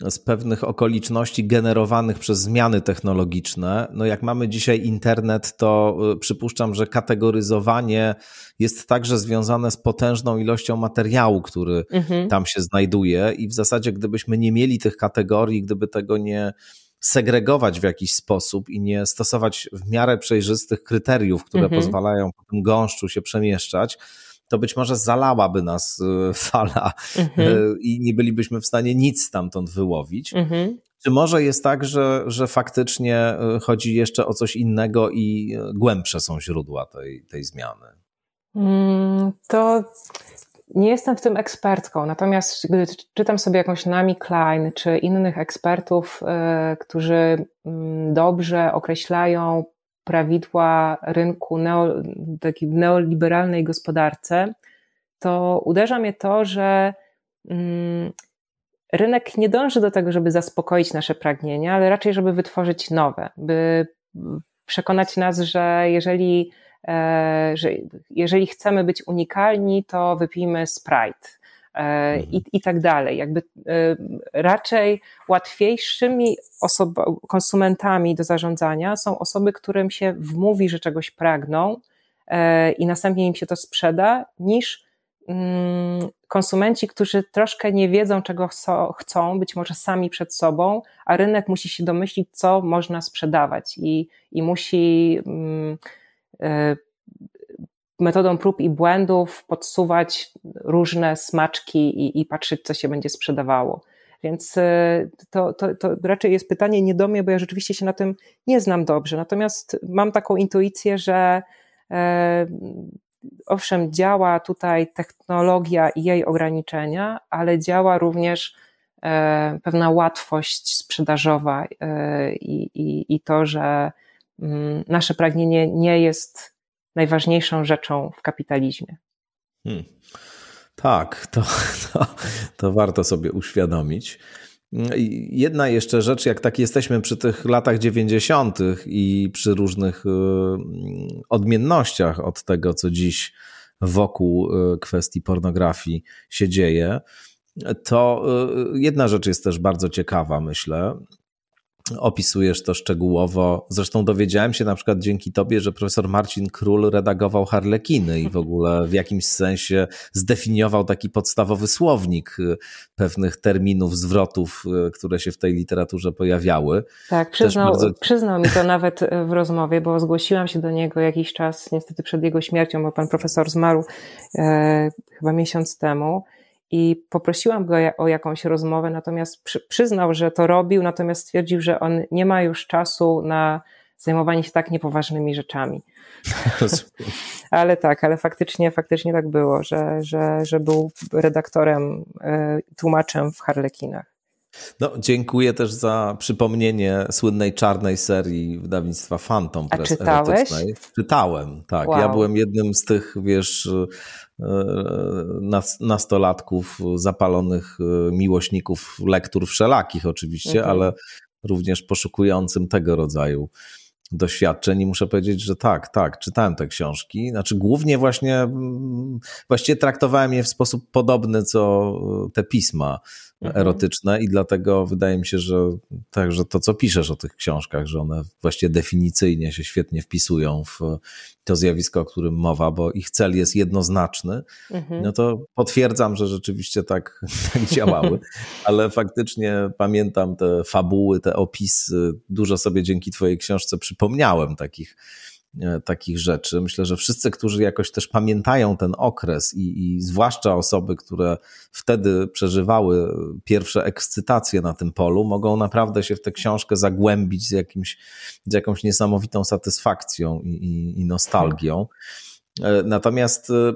z pewnych okoliczności generowanych przez zmiany technologiczne. No jak mamy dzisiaj internet, to y, przypuszczam, że kategoryzowanie jest także związane z potężną ilością materiału, który mhm. tam się znajduje i w zasadzie gdybyśmy nie mieli tych kategorii, gdyby tego nie segregować w jakiś sposób i nie stosować w miarę przejrzystych kryteriów, które mhm. pozwalają po tym gąszczu się przemieszczać, to być może zalałaby nas y, fala mhm. Y, i nie bylibyśmy w stanie nic stamtąd wyłowić. Mhm. Czy może jest tak, że, że faktycznie y, chodzi jeszcze o coś innego i głębsze są źródła tej, tej zmiany? Mm, to nie jestem w tym ekspertką, natomiast gdy czytam sobie jakąś Nami Klein czy innych ekspertów, którzy mm, dobrze określają prawidła rynku neo, takiej neoliberalnej gospodarce, to uderza mnie to, że mm, rynek nie dąży do tego, żeby zaspokoić nasze pragnienia, ale raczej, żeby wytworzyć nowe, by przekonać nas, że jeżeli, e, że jeżeli chcemy być unikalni, to wypijmy Sprite E, i, mhm. i tak dalej. Jakby e, raczej łatwiejszymi osob- konsumentami do zarządzania są osoby, którym się wmówi, że czegoś pragną e, i następnie im się to sprzeda, niż mm, konsumenci, którzy troszkę nie wiedzą, czego chcą, być może sami przed sobą, a rynek musi się domyślić, co można sprzedawać i, i musi mm, metodą prób i błędów podsuwać różne smaczki i, i patrzeć, co się będzie sprzedawało. Więc e, to, to, to raczej jest pytanie nie do mnie, bo ja rzeczywiście się na tym nie znam dobrze. Natomiast mam taką intuicję, że e, owszem, działa tutaj technologia i jej ograniczenia, ale działa również e, pewna łatwość sprzedażowa e, i, i, i to, że nasze pragnienie nie jest najważniejszą rzeczą w kapitalizmie. Hmm. Tak, to, to, to warto sobie uświadomić. Jedna jeszcze rzecz, jak tak jesteśmy przy tych latach 90. i przy różnych y, odmiennościach od tego, co dziś wokół y, kwestii pornografii się dzieje, to y, jedna rzecz jest też bardzo ciekawa, myślę opisujesz to szczegółowo. Zresztą dowiedziałem się na przykład dzięki tobie, że profesor Marcin Król redagował Harlekiny i w ogóle w jakimś sensie zdefiniował taki podstawowy słownik y, pewnych terminów, zwrotów, y, które się w tej literaturze pojawiały. Tak, przyznał, bardzo... przyznał mi to nawet y, w rozmowie, bo zgłosiłam się do niego jakiś czas, niestety przed jego śmiercią, bo pan profesor zmarł e, chyba miesiąc temu i poprosiłam go o jakąś rozmowę, natomiast przy, przyznał, że to robił, natomiast stwierdził, że on nie ma już czasu na zajmowanie się tak niepoważnymi rzeczami. ale tak, ale faktycznie, faktycznie tak było, że, że, że był redaktorem, e, tłumaczem w Harlekinach. No, dziękuję też za przypomnienie słynnej czarnej serii wydawnictwa Phantom A czytałeś? Erotycznej. Czytałem, tak. Wow. Ja byłem jednym z tych, wiesz, nastolatków zapalonych e, miłośników lektur wszelakich oczywiście, mhm. ale również poszukującym tego rodzaju doświadczeń i muszę powiedzieć, że tak, tak, czytałem te książki. Znaczy, głównie właśnie, mm, właściwie traktowałem je w sposób podobny co te pisma. Erotyczne i dlatego wydaje mi się, że także to, co piszesz o tych książkach, że one właściwie definicyjnie się świetnie wpisują w to zjawisko, o którym mowa, bo ich cel jest jednoznaczny, mhm. no to potwierdzam, że rzeczywiście tak, tak działały, ale faktycznie pamiętam te fabuły, te opisy, dużo sobie dzięki twojej książce przypomniałem takich takich rzeczy. Myślę, że wszyscy, którzy jakoś też pamiętają ten okres i, i zwłaszcza osoby, które wtedy przeżywały pierwsze ekscytacje na tym polu, mogą naprawdę się w tę książkę zagłębić z, jakimś, z jakąś niesamowitą satysfakcją i, i, i nostalgią. E, natomiast e,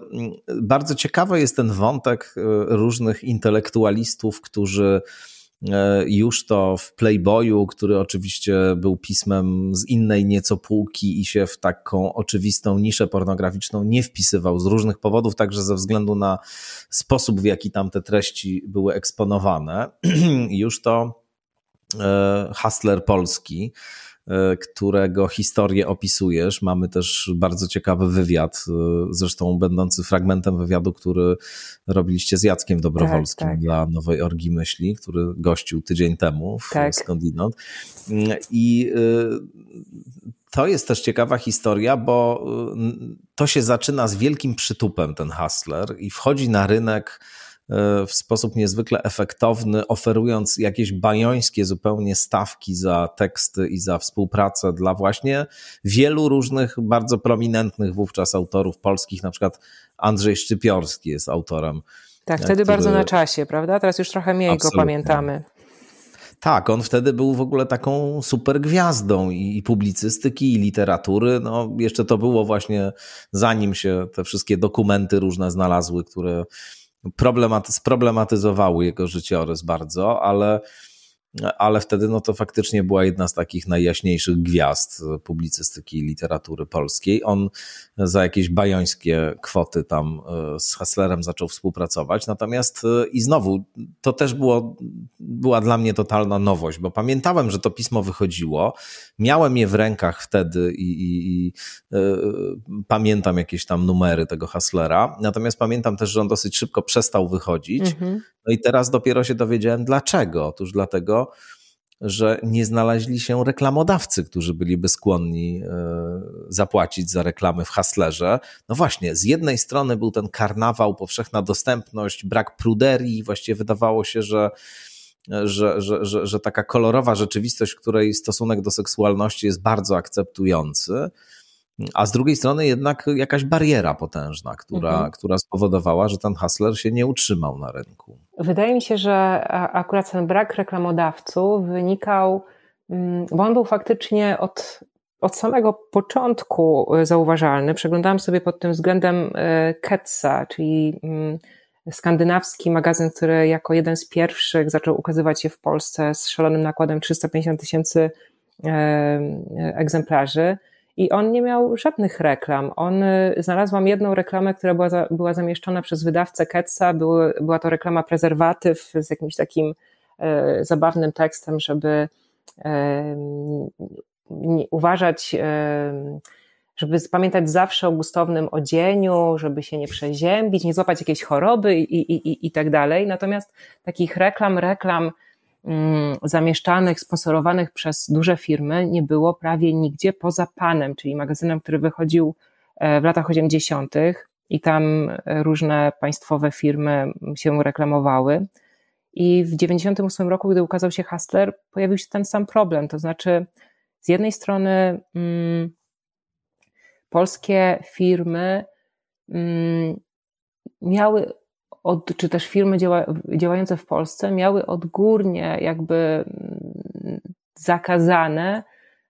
bardzo ciekawy jest ten wątek różnych intelektualistów, którzy E, już to w Playboyu, który oczywiście był pismem z innej nieco półki i się w taką oczywistą niszę pornograficzną nie wpisywał z różnych powodów, także ze względu na sposób, w jaki tam te treści były eksponowane. już to e, Hustler Polski e, którego historię opisujesz. Mamy też bardzo ciekawy wywiad, e, zresztą będący fragmentem wywiadu, który robiliście z Jackiem Dobrowolskim tak, tak. dla Nowej Orgi Myśli, który gościł tydzień temu w tak. Skądinąd. I to jest też ciekawa historia, bo to się zaczyna z wielkim przytupem, ten hustler, i wchodzi na rynek E, w sposób niezwykle efektowny, oferując jakieś bajońskie zupełnie stawki za teksty i za współpracę dla właśnie wielu różnych bardzo prominentnych wówczas autorów polskich, na przykład Andrzej Szczypiorski jest autorem. Tak, wtedy który... bardzo na czasie, prawda? Teraz już trochę mniej Absolutnie. go pamiętamy. Tak, on wtedy był w ogóle taką super gwiazdą i, i, publicystyki, i literatury. No, jeszcze to było właśnie zanim się te wszystkie dokumenty różne znalazły, które problematy, sproblematyzowały jego życiorys bardzo, ale ale wtedy no to faktycznie była jedna z takich najjaśniejszych gwiazd publicystyki i literatury polskiej. On za jakieś bajońskie kwoty tam e, z Hesslerem zaczął współpracować. Natomiast e, i znowu to też było, była dla mnie totalna nowość, bo pamiętałem, że to pismo wychodziło. Miałem je w rękach wtedy i, i, i y, pamiętam jakieś tam numery tego Hasslera. Natomiast pamiętam też, że on dosyć szybko przestał wychodzić. Mhm. No i teraz dopiero się dowiedziałem dlaczego. Otóż dlatego, że nie znaleźli się reklamodawcy, którzy byliby skłonni e, zapłacić za reklamy w Haslerze. No właśnie, z jednej strony był ten karnawał, powszechna dostępność, brak pruderii, właściwie wydawało się, że że, że, że, że taka kolorowa rzeczywistość, w której stosunek do seksualności jest bardzo akceptujący, a z drugiej strony jednak jakaś bariera potężna, która, mhm. która spowodowała, że ten hustler się nie utrzymał na rynku. Wydaje mi się, że akurat ten brak reklamodawców wynikał, mm, bo on był faktycznie od, od samego początku e, zauważalny. Przeglądałam sobie pod tym względem e, Ketsa, czyli mm, skandynawski magazyn, który jako jeden z pierwszych zaczął ukazywać się w Polsce z szalonym nakładem 350 tysięcy egzemplarzy. I on nie miał żadnych reklam. On y, znalazłam jedną reklamę, która była, za, była zamieszczona przez wydawcę Ketsa. Była to reklama prezerwatyw z jakimś takim e, zabawnym tekstem, żeby e, nie, uważać, e, żeby pamiętać zawsze o gustownym odzieniu, żeby się nie przeziębić, nie złapać jakiejś choroby i, i, i, i tak dalej. Natomiast takich reklam, reklam, zamieszczanych, sponsorowanych przez duże firmy nie było prawie nigdzie poza Panem, czyli magazynem, który wychodził e, w latach 80. i tam e, różne państwowe firmy się reklamowały. I w 98 roku, gdy ukazał się Hustler, pojawił się ten sam problem. To znaczy, z jednej strony mm, polskie firmy mm, miały od, czy też firmy działa, działające w Polsce miały odgórnie jakby mm, zakazane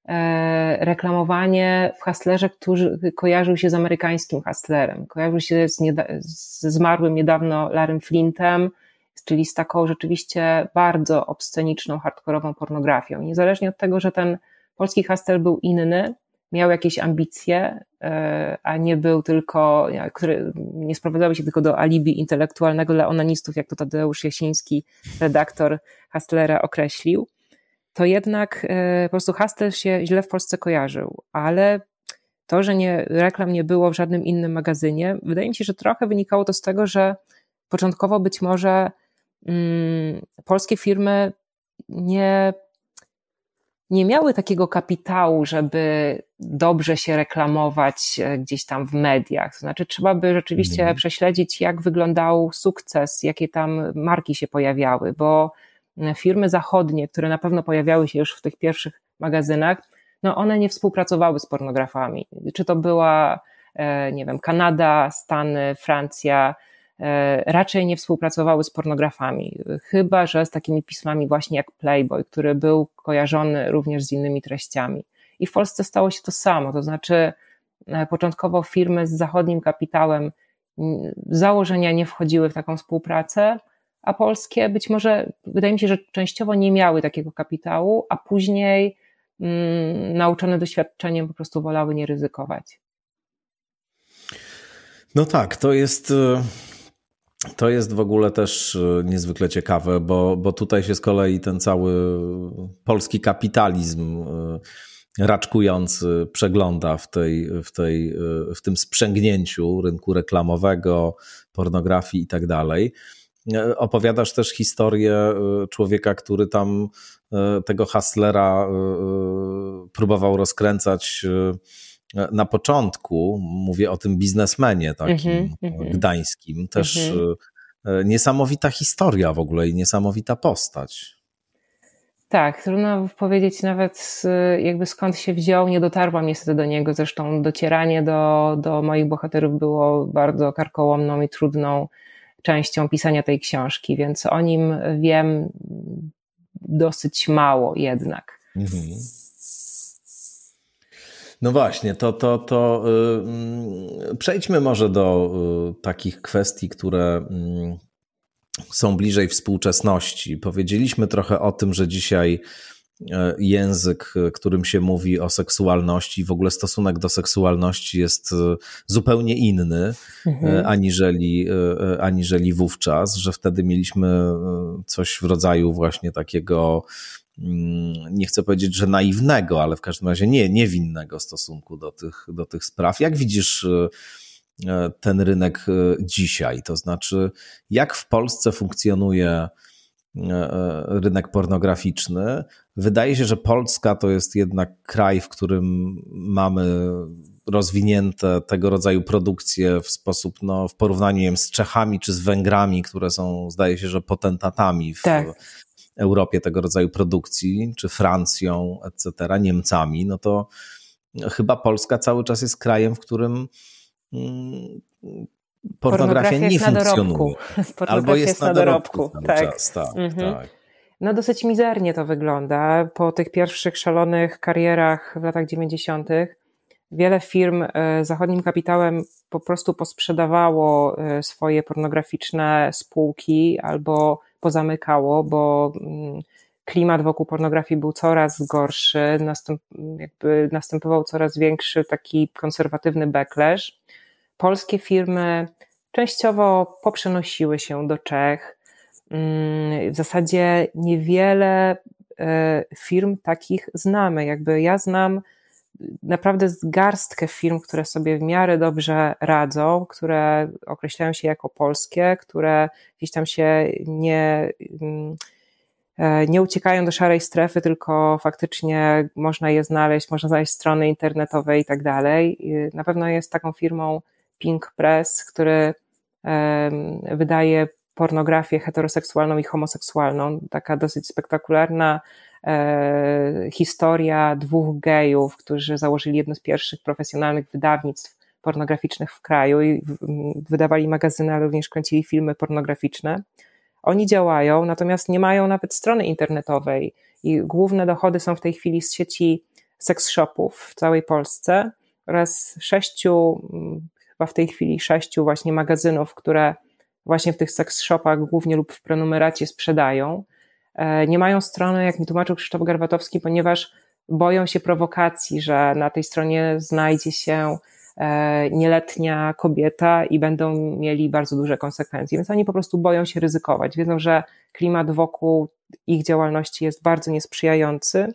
e, reklamowanie w hustlerze, który kojarzył się z amerykańskim hustlerem, kojarzył się z, nieda- z zmarłym niedawno Larrym Flintem, czyli z taką rzeczywiście bardzo obsceniczną, hardkorową pornografią. Niezależnie od tego, że ten polski hustler był inny, miał jakieś ambicje, e, a nie był tylko, który nie sprowadzały się tylko do alibi intelektualnego dla onanistów, jak to Tadeusz Jasiński, redaktor Hastlera określił, to jednak e, po prostu Hastler się źle w Polsce kojarzył, ale to, że nie, reklam nie było w żadnym innym magazynie, wydaje mi się, że trochę wynikało to z tego, że początkowo być może mm, polskie firmy nie nie miały takiego kapitału, żeby dobrze się reklamować e, gdzieś tam w mediach. To znaczy, trzeba by rzeczywiście mm. prześledzić, jak wyglądał sukces, jakie tam marki się pojawiały, bo e, firmy zachodnie, które na pewno pojawiały się już w tych pierwszych magazynach, no one nie współpracowały z pornografami. Czy to była, e, nie wiem, Kanada, Stany, Francja, raczej nie współpracowały z pornografami, chyba że z takimi pismami właśnie jak Playboy, który był kojarzony również z innymi treściami. I w Polsce stało się to samo, to znaczy e, początkowo firmy z zachodnim kapitałem z założenia nie wchodziły w taką współpracę, a polskie być może, wydaje mi się, że częściowo nie miały takiego kapitału, a później mm, nauczone doświadczeniem po prostu wolały nie ryzykować. No tak, to jest e, to jest w ogóle też e, niezwykle ciekawe, bo, bo tutaj się z kolei ten cały polski kapitalizm raczkujący przegląda w, tej, w, tej, w tym sprzęgnięciu rynku reklamowego, pornografii i tak dalej. Opowiadasz też historię człowieka, który tam tego Hustlera próbował rozkręcać na początku, mówię o tym biznesmenie takim mm -hmm, gdańskim, też mm -hmm. niesamowita historia w ogóle i niesamowita postać. Tak, trudno powiedzieć nawet jakby skąd się wziął, nie dotarłam niestety do niego, zresztą docieranie do, do moich bohaterów było bardzo karkołomną i trudną częścią pisania tej książki, więc o nim wiem dosyć mało jednak. Mhm. No właśnie, to, to, to yy, przejdźmy może do yy, takich kwestii, które yy, są bliżej współczesności. Powiedzieliśmy trochę o tym, że dzisiaj y, język, którym się mówi o seksualności, w ogóle stosunek do seksualności jest y, zupełnie inny mhm. Y, aniżeli, aniżeli wówczas, że wtedy mieliśmy coś w rodzaju właśnie takiego Mm, nie chcę powiedzieć, że naiwnego, ale w każdym razie nie, niewinnego stosunku do tych, do tych spraw. Jak widzisz e, e, ten rynek e, dzisiaj? To znaczy, jak w Polsce funkcjonuje rynek pornograficzny? Wydaje się, że Polska to jest jednak kraj, w którym mamy rozwinięte tego rodzaju produkcje w sposób, no, w porównaniu wiem, z Czechami czy z Węgrami, które są, zdaje się, że potentatami w, tak. Europie tego rodzaju produkcji, czy Francją, etc., Niemcami, no to chyba Polska cały czas jest krajem, w którym mm, pornografia, nie funkcjonuje. Albo jest, na dorobku. Tak. Czas, tak, mhm. tak. No dosyć mizernie to wygląda. Po tych pierwszych szalonych karierach w latach 90. wiele firm e, zachodnim kapitałem po prostu posprzedawało e, swoje pornograficzne spółki albo pozamykało, bo mm, klimat wokół pornografii był coraz gorszy, następ, jakby następował coraz większy taki konserwatywny backlash. Polskie firmy częściowo poprzenosiły się do Czech. Mm, w zasadzie niewiele e, firm takich znamy. Jakby ja znam naprawdę garstkę firm, które sobie w miarę dobrze radzą, które określają się jako polskie, które gdzieś tam się nie, mm, e, nie uciekają do szarej strefy, tylko faktycznie można je znaleźć, można znaleźć strony internetowe i tak dalej. Na pewno jest taką firmą Pink Press, który wydaje pornografię heteroseksualną i homoseksualną. Taka dosyć spektakularna historia dwóch gejów, którzy założyli jedno z pierwszych profesjonalnych wydawnictw pornograficznych w kraju i wydawali magazyny, ale również kręcili filmy pornograficzne. Oni działają, natomiast nie mają nawet strony internetowej i główne dochody są w tej chwili z sieci seks shopów w całej Polsce oraz sześciu, chyba w tej chwili sześciu właśnie magazynów, które właśnie w tych seks shopach głównie lub w prenumeracie sprzedają. E, nie mają strony, jak mi tłumaczył Krzysztof Garbatowski, ponieważ boją się prowokacji, że na tej stronie znajdzie się e, nieletnia kobieta i będą mieli bardzo duże konsekwencje. Więc oni po prostu boją się ryzykować. Wiedzą, że klimat wokół ich działalności jest bardzo niesprzyjający,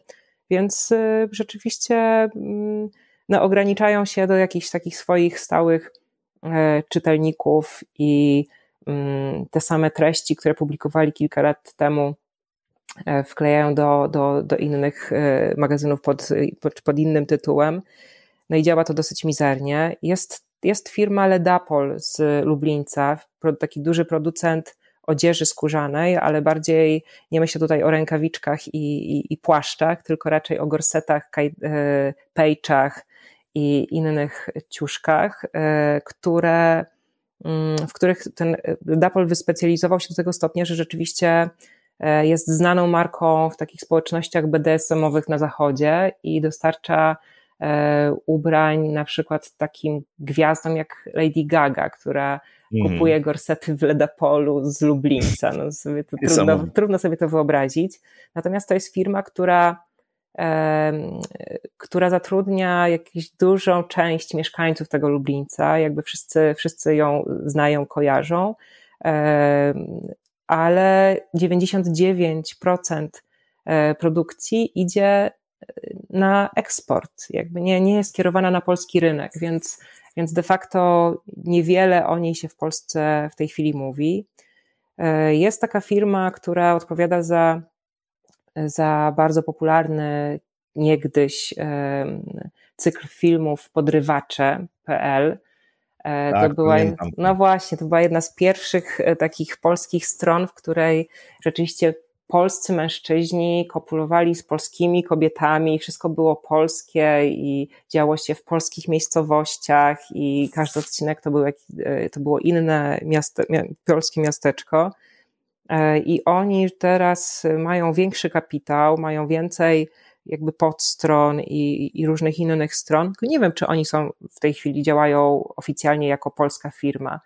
więc e, rzeczywiście mm, no, ograniczają się do jakichś takich swoich stałych czytelników i mm, te same treści, które publikowali kilka lat temu E, wklejają do, do, do innych e, magazynów pod, pod, innym tytułem. No i działa to dosyć mizernie. Jest, jest firma Ledapol z Lublińca, taki duży producent odzieży skórzanej, ale bardziej nie myślę tutaj o rękawiczkach i, i, i płaszczach, tylko raczej o gorsetach, kaj, e, pejczach i innych ciuszkach, które, mm, w których ten Dapol wyspecjalizował się do tego stopnia, że rzeczywiście E, jest znaną marką w takich społecznościach BDSM-owych na zachodzie i dostarcza e, ubrań na przykład takim gwiazdom jak Lady Gaga, która mm. kupuje gorsety w Ledapolu z Lublińca. No sobie to trudno, trudno sobie to wyobrazić. Natomiast to jest firma, która która zatrudnia jakąś dużą część mieszkańców tego Lublińca, jakby wszyscy, wszyscy ją znają, kojarzą ale 99% e, produkcji idzie na eksport, jakby nie, nie jest kierowana na polski rynek, więc, więc de facto niewiele o niej się w Polsce w tej chwili mówi. E, jest taka firma, która odpowiada za, za bardzo popularny niegdyś cykl filmów podrywacze.pl. E, tak, to była, no właśnie, to była jedna z pierwszych e, takich polskich stron, w której rzeczywiście polscy mężczyźni kopulowali z polskimi kobietami, wszystko było polskie i działo się w polskich miejscowościach i każdy odcinek to, był, e, to było inne miasto, polskie miasteczko. I oni teraz mają większy kapitał, mają więcej jakby podstron i, i różnych innych stron. Nie wiem, czy oni są w tej chwili działają oficjalnie jako polska firma.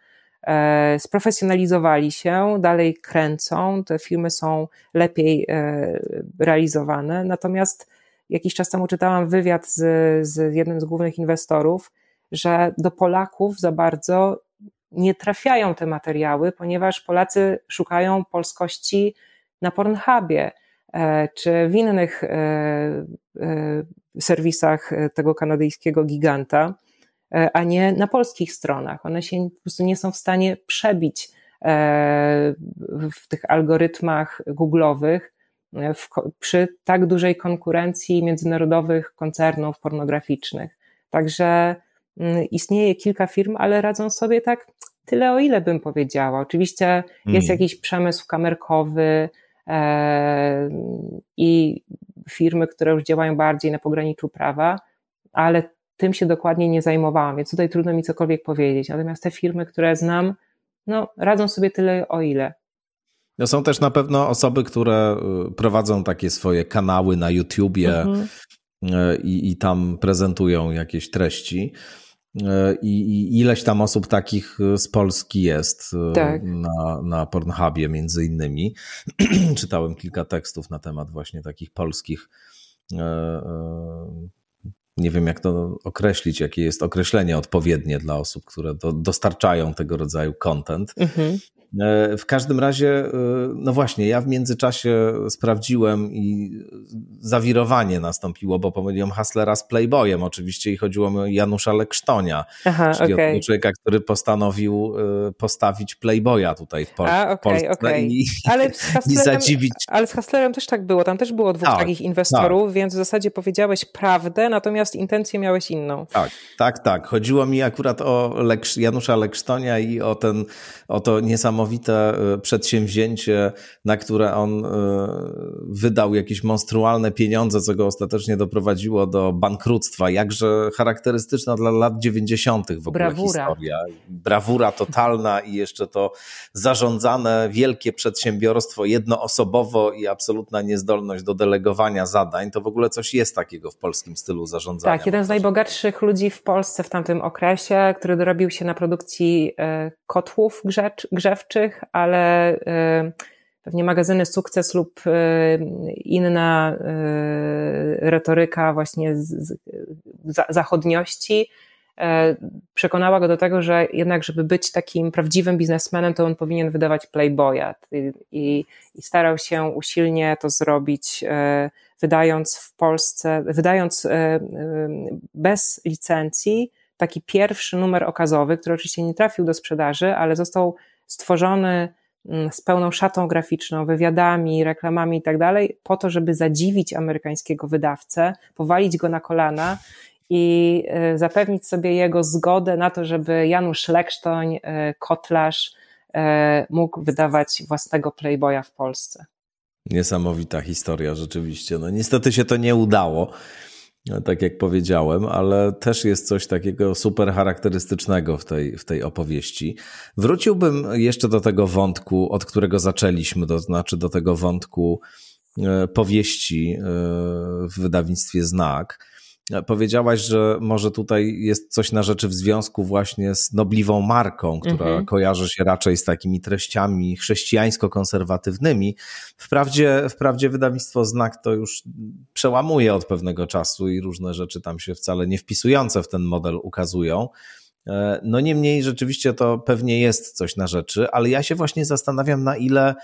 E, sprofesjonalizowali się, dalej kręcą, te filmy są lepiej e, realizowane. Natomiast jakiś czas temu czytałam wywiad z, z jednym z głównych inwestorów, że do Polaków za bardzo nie trafiają te materiały, ponieważ Polacy szukają polskości na Pornhubie. E, czy w innych e, e, serwisach tego kanadyjskiego giganta, a nie na polskich stronach. One się po prostu nie są w stanie przebić w tych algorytmach googlowych w, przy tak dużej konkurencji międzynarodowych koncernów pornograficznych. Także mm, istnieje kilka firm, ale radzą sobie tak tyle, o ile bym powiedziała. Oczywiście jest mm. jakiś przemysł kamerkowy, i firmy, które już działają bardziej na pograniczu prawa, ale tym się dokładnie nie zajmowałam, więc tutaj trudno mi cokolwiek powiedzieć. Natomiast te firmy, które znam, no, radzą sobie tyle o ile. No są też na pewno osoby, które y, prowadzą takie swoje kanały na YouTubie mhm. Y, i, i tam prezentują jakieś treści. E, I, ileś tam osób takich e, z Polski jest e, tak. na, na Pornhubie między innymi. Czytałem kilka tekstów na temat właśnie takich polskich nie wiem jak to określić, jakie jest określenie odpowiednie dla osób, które do, dostarczają tego rodzaju content. Mhm. E, w każdym razie, e, no właśnie, ja w międzyczasie sprawdziłem i zawirowanie nastąpiło, bo pomyliłem Haslera z Playboyem oczywiście i chodziło mi o Janusza Leksztonia, Aha, czyli okay. człowieka, który postanowił e, postawić Playboya tutaj w, Pol A, okay, Polsce okay. I, ale z Haslerem, i zadziwić. Ale z Haslerem też tak było, tam też było dwóch tak, takich inwestorów, tak. więc w zasadzie powiedziałeś prawdę, natomiast intencję miałeś inną. Tak, tak, tak. Chodziło mi akurat o Leksz Janusza Leksztonia i o ten, o to niesamowite niesamowite e, przedsięwzięcie, na które on e, wydał jakieś monstrualne pieniądze, co go ostatecznie doprowadziło do bankructwa. Jakże charakterystyczna dla lat 90. w ogóle Brawura. historia. Brawura totalna i jeszcze to zarządzane wielkie przedsiębiorstwo jednoosobowo i absolutna niezdolność do delegowania zadań. To w ogóle coś jest takiego w polskim stylu zarządzania. Tak, jeden z najbogatszych ludzi w Polsce w tamtym okresie, który dorobił się na produkcji e, kotłów ale y, pewnie magazyny Sukces lub y, inna y, retoryka właśnie z zachodniości przekonała go do tego, że jednak, żeby być takim prawdziwym biznesmenem, to on powinien wydawać Playboya. I, i starał się usilnie to zrobić, wydając w Polsce, wydając bez licencji taki pierwszy numer okazowy, który oczywiście nie trafił do sprzedaży, ale został stworzony mm, z pełną szatą graficzną, wywiadami, reklamami i tak dalej, po to, żeby zadziwić amerykańskiego wydawcę, powalić go na kolana i e, zapewnić sobie jego zgodę na to, żeby Janusz Leksztoń, e, kotlarz, e, mógł wydawać własnego Playboya w Polsce. Niesamowita historia, rzeczywiście. No niestety się to nie udało tak jak powiedziałem, ale też jest coś takiego super charakterystycznego w tej, w tej opowieści. Wróciłbym jeszcze do tego wątku, od którego zaczęliśmy, to znaczy do tego wątku e, powieści e, w wydawnictwie Znak. Powiedziałaś, że może tutaj jest coś na rzeczy w związku właśnie z nobliwą marką, która mhm. kojarzy się raczej z takimi treściami chrześcijańsko-konserwatywnymi. Wprawdzie, wprawdzie wydawnictwo Znak to już przełamuje od pewnego czasu i różne rzeczy tam się wcale nie wpisujące w ten model ukazują. E, no niemniej rzeczywiście to pewnie jest coś na rzeczy, ale ja się właśnie zastanawiam, na ile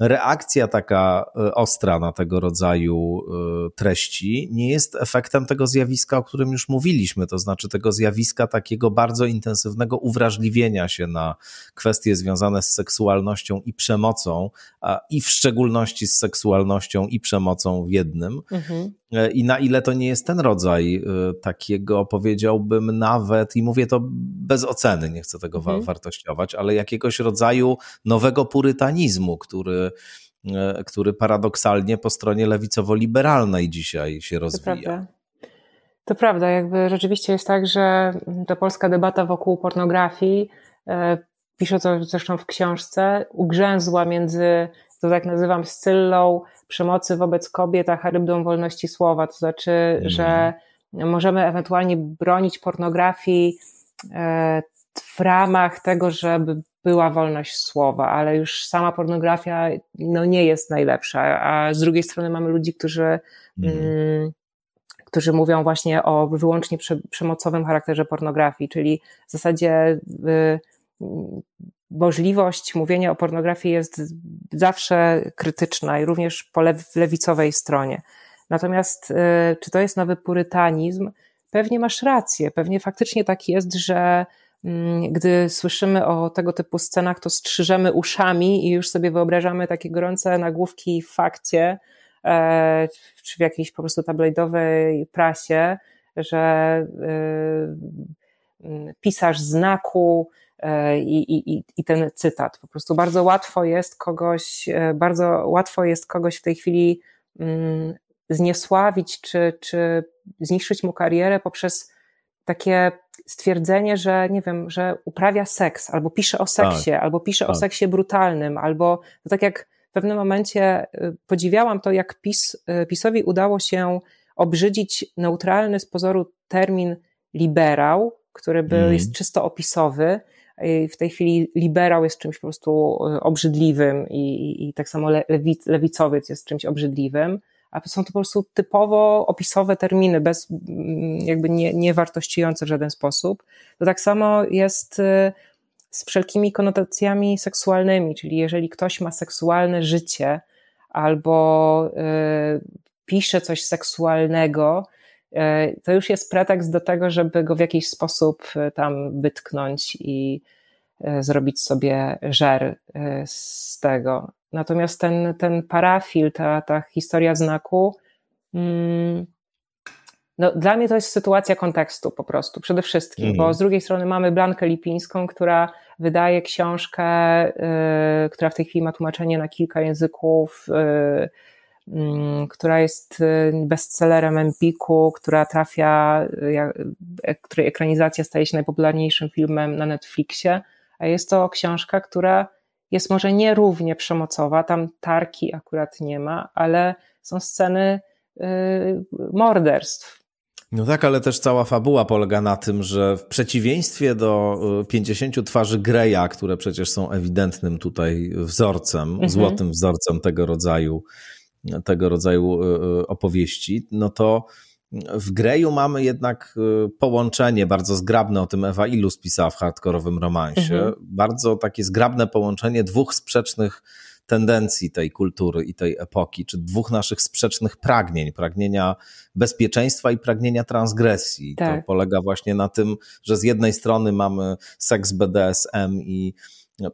reakcja taka e, ostra na tego rodzaju e, treści nie jest efektem tego zjawiska, o którym już mówiliśmy, to znaczy tego zjawiska takiego bardzo intensywnego uwrażliwienia się na kwestie związane z seksualnością i przemocą, i w szczególności z seksualnością i przemocą w jednym. Mhm. E, I na ile to nie jest ten rodzaj takiego, powiedziałbym nawet, i mówię to bez oceny, nie chcę tego mhm. wartościować, ale jakiegoś rodzaju nowego purytanizmu, który E, który paradoksalnie po stronie lewicowo-liberalnej dzisiaj się rozwija. To prawda. To prawda, jakby rzeczywiście jest tak, że ta polska debata wokół pornografii, e, piszę to zresztą w książce, ugrzęzła między, to tak nazywam, scyllą przemocy wobec kobiet, a charybdą wolności słowa. To znaczy, mm. że możemy ewentualnie bronić pornografii e, w ramach tego, żeby była wolność słowa, ale już sama pornografia no, nie jest najlepsza, a z drugiej strony mamy ludzi, którzy, mm. Mm, którzy mówią właśnie o wyłącznie prze, przemocowym charakterze pornografii, czyli w zasadzie y, możliwość mówienia o pornografii jest zawsze krytyczna i również po lew, lewicowej stronie. Natomiast y, czy to jest nowy purytanizm? Pewnie masz rację, pewnie faktycznie tak jest, że Mm, gdy słyszymy o tego typu scenach, to strzyżemy uszami i już sobie wyobrażamy takie gorące nagłówki w fakcie, e, czy w jakiejś po prostu tabloidowej prasie, że e, mm, pisarz znaku i, i, i ten cytat. Po prostu bardzo łatwo jest kogoś, bardzo łatwo jest kogoś w tej chwili mm, zniesławić, czy, czy zniszczyć mu karierę poprzez takie stwierdzenie, że nie wiem, że uprawia seks, albo pisze o seksie, tak, albo pisze tak. o seksie brutalnym, albo to tak jak w pewnym momencie y, podziwiałam to, jak PiS, PiSowi udało się obrzydzić neutralny z pozoru termin liberał, który był, mm. jest czysto opisowy. I w tej chwili liberał jest czymś po prostu y, obrzydliwym i, i, tak samo lewicowiec jest czymś obrzydliwym a są to po prostu typowo opisowe terminy, bez, jakby nie, nie wartościujące w żaden sposób. To tak samo jest y, z wszelkimi konotacjami seksualnymi, czyli jeżeli ktoś ma seksualne życie albo y, pisze coś seksualnego, y, to już jest pretekst do tego, żeby go w jakiś sposób tam wytknąć i zrobić sobie żer z tego. Natomiast ten, ten parafil, ta, ta historia znaku, mm, no, dla mnie to jest sytuacja kontekstu po prostu, przede wszystkim, mm. bo mhm. z drugiej strony mamy Blankę Lipińską, która wydaje książkę, która w tej chwili ma tłumaczenie na kilka języków, która jest y, bestsellerem Empiku, która trafia, y, której ekranizacja staje się najpopularniejszym filmem na Netflixie, a jest to książka, która jest może nie równie przemocowa, tam tarki akurat nie ma, ale są sceny yy, morderstw. No tak, ale też cała fabuła polega na tym, że w przeciwieństwie do 50 y, twarzy Greya, które przecież są ewidentnym tutaj wzorcem, mhm. złotym wzorcem tego rodzaju, tego rodzaju y, y, opowieści, no to w Greju mamy jednak y, połączenie bardzo zgrabne, o tym Ewa Ilus pisała w hardkorowym romansie, mhm. bardzo takie zgrabne połączenie dwóch sprzecznych tendencji tej kultury i tej epoki, czy dwóch naszych sprzecznych pragnień, pragnienia bezpieczeństwa i pragnienia transgresji. Tak. To polega właśnie na tym, że z jednej strony mamy seks BDSM i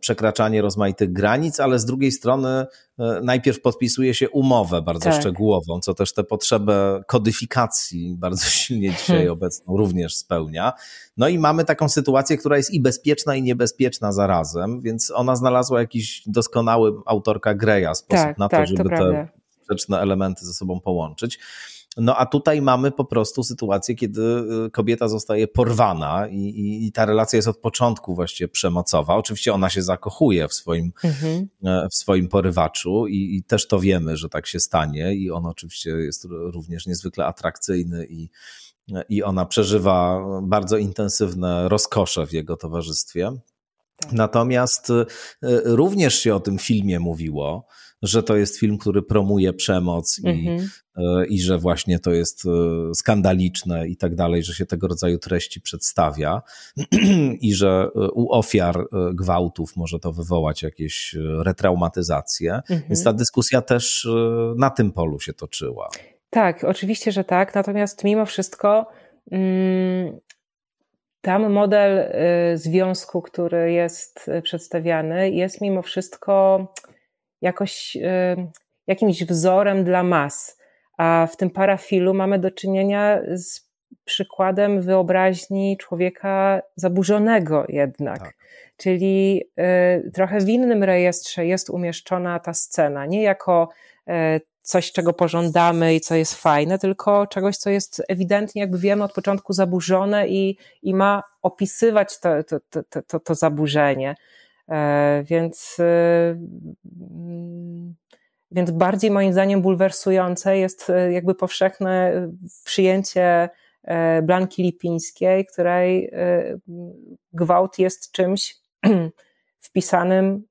przekraczanie rozmaitych granic, ale z drugiej strony e, najpierw podpisuje się umowę bardzo tak. szczegółową, co też tę potrzebę kodyfikacji bardzo silnie dzisiaj hmm. obecną również spełnia. No i mamy taką sytuację, która jest i bezpieczna, i niebezpieczna zarazem, więc ona znalazła jakiś doskonały autorka Greya sposób tak, na to, tak, żeby to te sprzeczne elementy ze sobą połączyć. No a tutaj mamy po prostu sytuację, kiedy y, kobieta zostaje porwana i, i, i ta relacja jest od początku właściwie przemocowa. Oczywiście ona się zakochuje w swoim, mhm. E, w swoim porywaczu i, i, też to wiemy, że tak się stanie i on oczywiście jest również niezwykle atrakcyjny i, i ona przeżywa bardzo intensywne rozkosze w jego towarzystwie. Tak. Natomiast y, również się o tym filmie mówiło, że to jest film, który promuje przemoc mhm. i, i że właśnie to jest skandaliczne i tak dalej, że się tego rodzaju treści przedstawia i że u ofiar gwałtów może to wywołać jakieś retraumatyzacje. Mhm. Więc ta dyskusja też na tym polu się toczyła. Tak, oczywiście, że tak. Natomiast mimo wszystko mm, tam model związku, który jest przedstawiany, jest mimo wszystko jakoś jakimś wzorem dla mas. A w tym parafilu mamy do czynienia z przykładem wyobraźni człowieka zaburzonego jednak. Tak. Czyli trochę w innym rejestrze jest umieszczona ta scena, nie jako coś, czego pożądamy i co jest fajne, tylko czegoś, co jest ewidentnie, jakby wiemy, od początku zaburzone i, i ma opisywać to, to, to, to, to zaburzenie. E, więc, e, więc bardziej moim zdaniem bulwersujące jest e, jakby powszechne przyjęcie Blanki Lipińskiej, której gwałt jest czymś wpisanym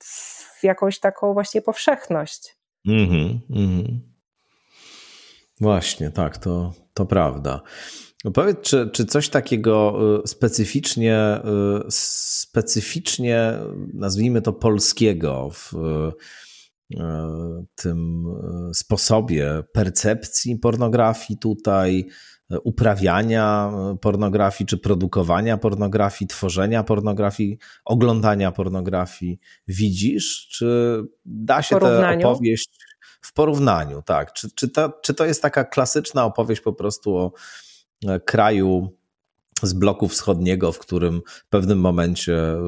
w jakąś taką właśnie powszechność. Mhm, mhm. Właśnie, tak, to, to prawda. Powiedz, czy, czy coś takiego specyficznie, specyficznie, nazwijmy to polskiego w tym sposobie percepcji pornografii tutaj, uprawiania pornografii, czy produkowania pornografii, tworzenia pornografii, oglądania pornografii widzisz? Czy da się tę opowieść w porównaniu, tak? Czy, czy, to, czy to jest taka klasyczna opowieść po prostu o e, kraju z bloku wschodniego, w którym w pewnym momencie e,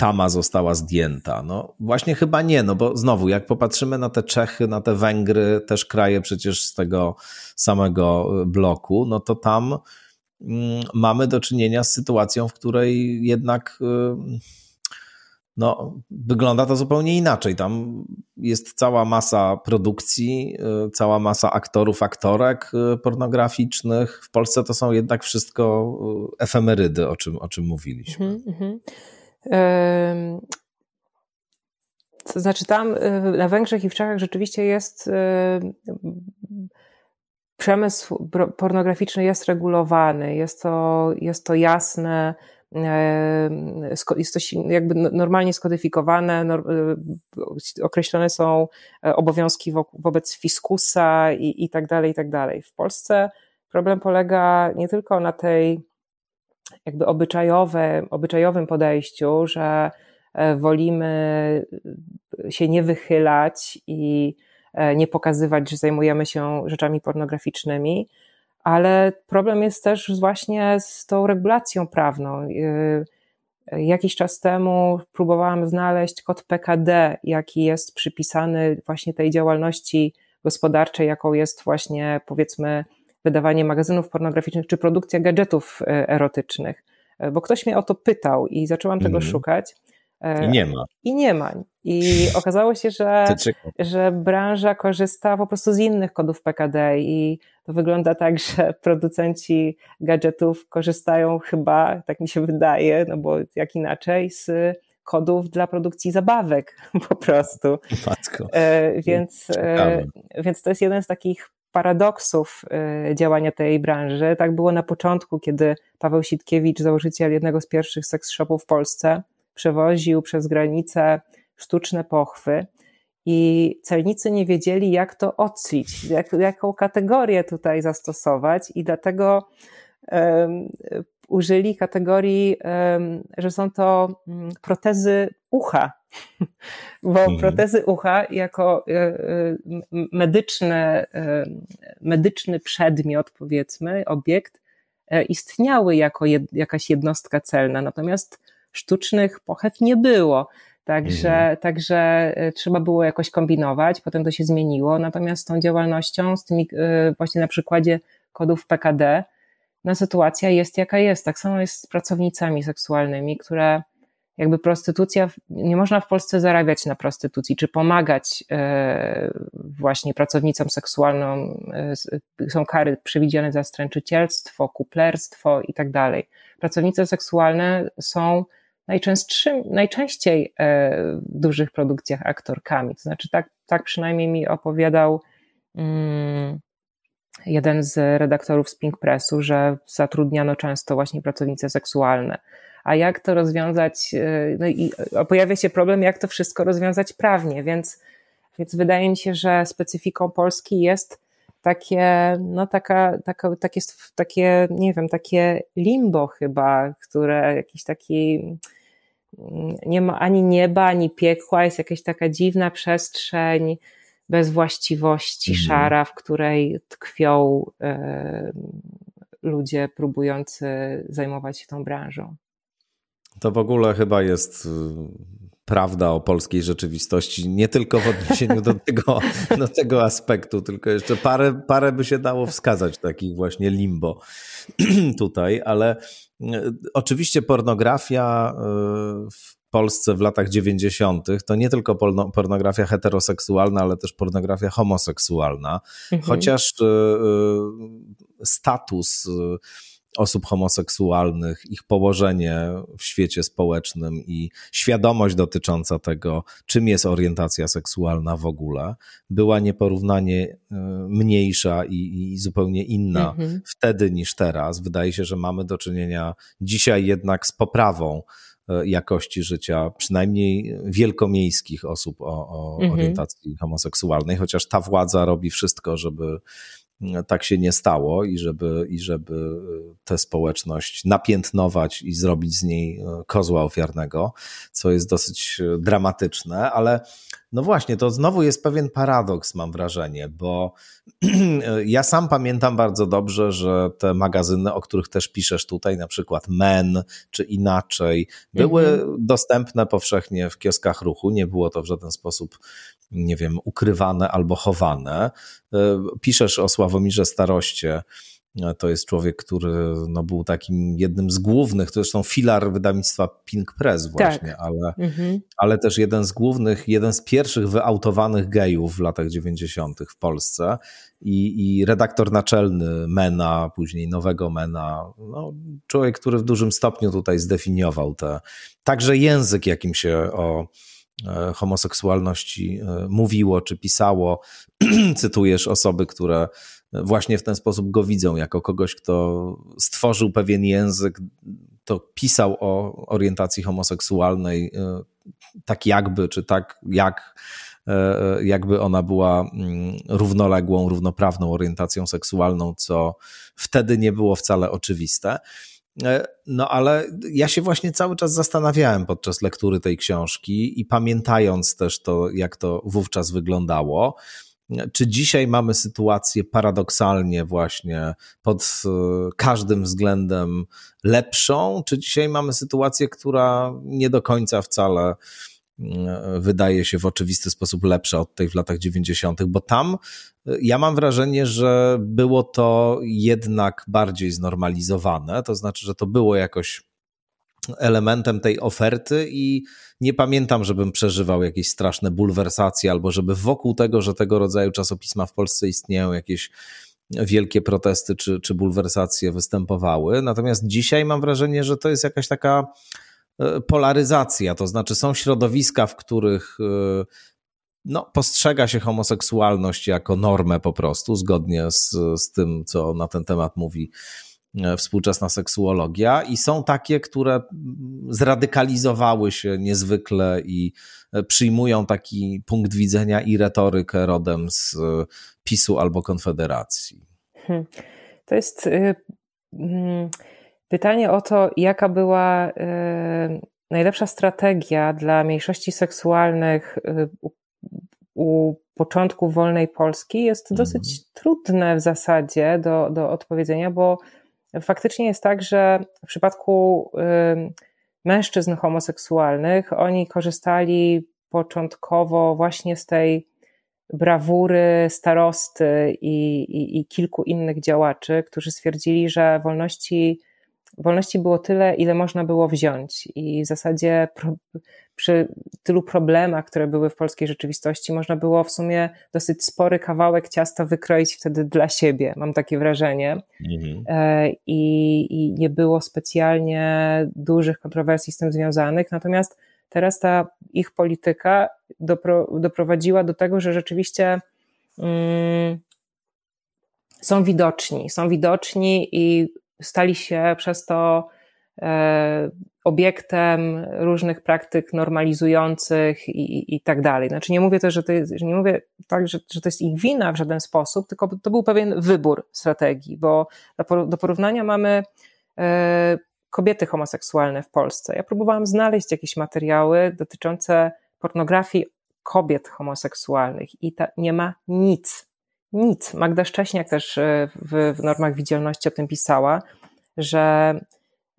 tama została zdjęta. No właśnie chyba nie, no bo znowu, jak popatrzymy na te Czechy, na te Węgry, też kraje przecież z tego samego e, bloku, no to tam mm, mamy do czynienia z sytuacją, w której jednak no, wygląda to zupełnie inaczej. Tam jest cała masa produkcji, y, cała masa aktorów, aktorek y, pornograficznych. W Polsce to są jednak wszystko y, efemerydy, o czym, o czym mówiliśmy. Mm -hmm. To znaczy, tam na Węgrzech i w Czechach rzeczywiście jest przemysł pornograficzny jest regulowany, jest to, jest to jasne jest to jakby normalnie skodyfikowane, e, określone są e, obowiązki wobec fiskusa i, i tak dalej, i tak dalej. W Polsce problem polega nie tylko na tej jakby obyczajowe, obyczajowym podejściu, że e, wolimy się nie wychylać i nie pokazywać, że zajmujemy się rzeczami pornograficznymi, ale problem jest też właśnie z tą regulacją prawną. Jakiś czas temu próbowałam znaleźć kod PKD, jaki jest przypisany właśnie tej działalności gospodarczej, jaką jest właśnie powiedzmy wydawanie magazynów pornograficznych czy produkcja gadżetów y, erotycznych. Bo ktoś mnie o to pytał i zaczęłam mm. tego mhm. szukać. I nie ma. I nie ma. I okazało się, że, że branża korzysta po prostu z innych kodów PKD i to wygląda tak, że producenci gadżetów korzystają chyba, tak mi się wydaje, no bo jak inaczej, z kodów dla produkcji zabawek po prostu. Matko. E, więc, e, więc to jest jeden z takich paradoksów e, działania tej branży. Tak było na początku, kiedy Paweł Sitkiewicz, założyciel jednego z pierwszych seks shopów w Polsce, przewoził przez granicę sztuczne pochwy i celnicy nie wiedzieli, jak to oclić, jak, jaką kategorię tutaj zastosować, i dlatego um, użyli kategorii, um, że są to um, protezy ucha, bo mhm. protezy ucha jako e, e, medyczny, e, medyczny przedmiot, powiedzmy, obiekt, istniały jako jed, jakaś jednostka celna, natomiast sztucznych pochew nie było. Także, mhm. także trzeba było jakoś kombinować, potem to się zmieniło. Natomiast z tą działalnością, z tymi właśnie na przykładzie kodów PKD, no sytuacja jest jaka jest. Tak samo jest z pracownicami seksualnymi, które jakby prostytucja, nie można w Polsce zarabiać na prostytucji, czy pomagać e, właśnie pracownicom seksualnym. Są kary przewidziane za stręczycielstwo, kuplerstwo i tak dalej. Pracownice seksualne są najczęstszym, najczęściej w dużych produkcjach aktorkami. To znaczy, tak, tak przynajmniej mi opowiadał mm, jeden z redaktorów z Pink Pressu, że zatrudniano często właśnie pracownice seksualne. A jak to rozwiązać? No i pojawia się problem, jak to wszystko rozwiązać prawnie, więc, więc wydaje mi się, że specyfiką Polski jest takie, no taka, taka, takie, takie, nie wiem, takie limbo chyba, które jakiś taki, nie ma ani nieba, ani piekła, jest jakaś taka dziwna przestrzeń bez właściwości, mhm. szara, w której tkwią y, ludzie próbujący zajmować się tą branżą. To w ogóle chyba jest prawda o polskiej rzeczywistości, nie tylko w odniesieniu do tego, do tego aspektu, tylko jeszcze parę, parę by się dało wskazać takich właśnie limbo tutaj, ale e, oczywiście pornografia e, w Polsce w latach 90. to nie tylko pornografia heteroseksualna, ale też pornografia homoseksualna, mhm. chociaż status osób homoseksualnych, ich położenie w świecie społecznym i świadomość dotycząca tego, czym jest orientacja seksualna w ogóle, była nieporównanie e, mniejsza i, i zupełnie inna mhm. wtedy niż teraz. Wydaje się, że mamy do czynienia dzisiaj jednak z poprawą e, jakości życia, przynajmniej wielkomiejskich osób o, o mhm. orientacji homoseksualnej, chociaż ta władza robi wszystko, żeby tak się nie stało i żeby, i żeby tę społeczność napiętnować i zrobić z niej e, kozła ofiarnego, co jest dosyć e, dramatyczne, ale no właśnie, to znowu jest pewien paradoks, mam wrażenie, bo ja sam pamiętam bardzo dobrze, że te magazyny, o których też piszesz tutaj, na przykład Men czy inaczej, były mhm. dostępne powszechnie w kioskach ruchu. Nie było to w żaden sposób, nie wiem, ukrywane albo chowane. E, piszesz o Sławomirze Staroście to jest człowiek, który no, był takim jednym z głównych, to zresztą filar wydawnictwa Pink Press właśnie, tak. ale, mhm. ale też jeden z głównych, jeden z pierwszych wyautowanych gejów w latach 90. w Polsce i, i redaktor naczelny Mena, później nowego Mena, no, człowiek, który w dużym stopniu tutaj zdefiniował te, także język, jakim się o e, homoseksualności e, mówiło czy pisało. Cytujesz osoby, które właśnie w ten sposób go widzą, jako kogoś, kto stworzył pewien język, to pisał o orientacji homoseksualnej e, tak jakby, czy tak jak e, jakby ona była mm, równoległą, równoprawną orientacją seksualną, co wtedy nie było wcale oczywiste. E, no ale ja się właśnie cały czas zastanawiałem podczas lektury tej książki i pamiętając też to, jak to wówczas wyglądało, czy dzisiaj mamy sytuację paradoksalnie właśnie pod e, każdym względem lepszą, czy dzisiaj mamy sytuację, która nie do końca wcale e, wydaje się w oczywisty sposób lepsza od tej w latach 90., bo tam e, ja mam wrażenie, że było to jednak bardziej znormalizowane, to znaczy, że to było jakoś elementem tej oferty i nie pamiętam, żebym przeżywał jakieś straszne bulwersacje albo żeby wokół tego, że tego rodzaju czasopisma w Polsce istnieją, jakieś wielkie protesty czy, czy bulwersacje występowały. Natomiast dzisiaj mam wrażenie, że to jest jakaś taka polaryzacja, to znaczy są środowiska, w których e, no, postrzega się homoseksualność jako normę po prostu, zgodnie z, z tym, co na ten temat mówi E, współczesna seksuologia i są takie, które zradykalizowały się niezwykle i e, przyjmują taki punkt widzenia i retorykę rodem z e, PiSu albo Konfederacji. Hmm. To jest pytanie o to, jaka była najlepsza strategia dla mniejszości seksualnych u początku wolnej Polski jest dosyć mhm. trudne w zasadzie do, do odpowiedzenia, bo faktycznie jest tak, że w przypadku mężczyzn homoseksualnych oni korzystali początkowo właśnie z tej brawury starosty i, i, i kilku innych działaczy, którzy stwierdzili, że wolności wolności było tyle, ile można było wziąć, i w zasadzie pro, przy tylu problemach, które były w polskiej rzeczywistości, można było w sumie dosyć spory kawałek ciasta wykroić wtedy dla siebie, mam takie wrażenie. Mhm. E, I, I nie było specjalnie dużych kontrowersji z tym związanych, natomiast teraz ta ich polityka dopro, doprowadziła do tego, że rzeczywiście. Mm, są widoczni, są widoczni i stali się przez to e, obiektem różnych praktyk normalizujących i, i tak dalej. Znaczy nie mówię też, że to jest, nie mówię tak, że, że to jest ich wina w żaden sposób, tylko to był pewien wybór strategii, bo do porównania mamy e, kobiety homoseksualne w Polsce. Ja próbowałam znaleźć jakieś materiały dotyczące pornografii kobiet homoseksualnych i ta, nie ma nic nic. Magda Szcześniak też e, w, w normach widzialności o tym pisała, że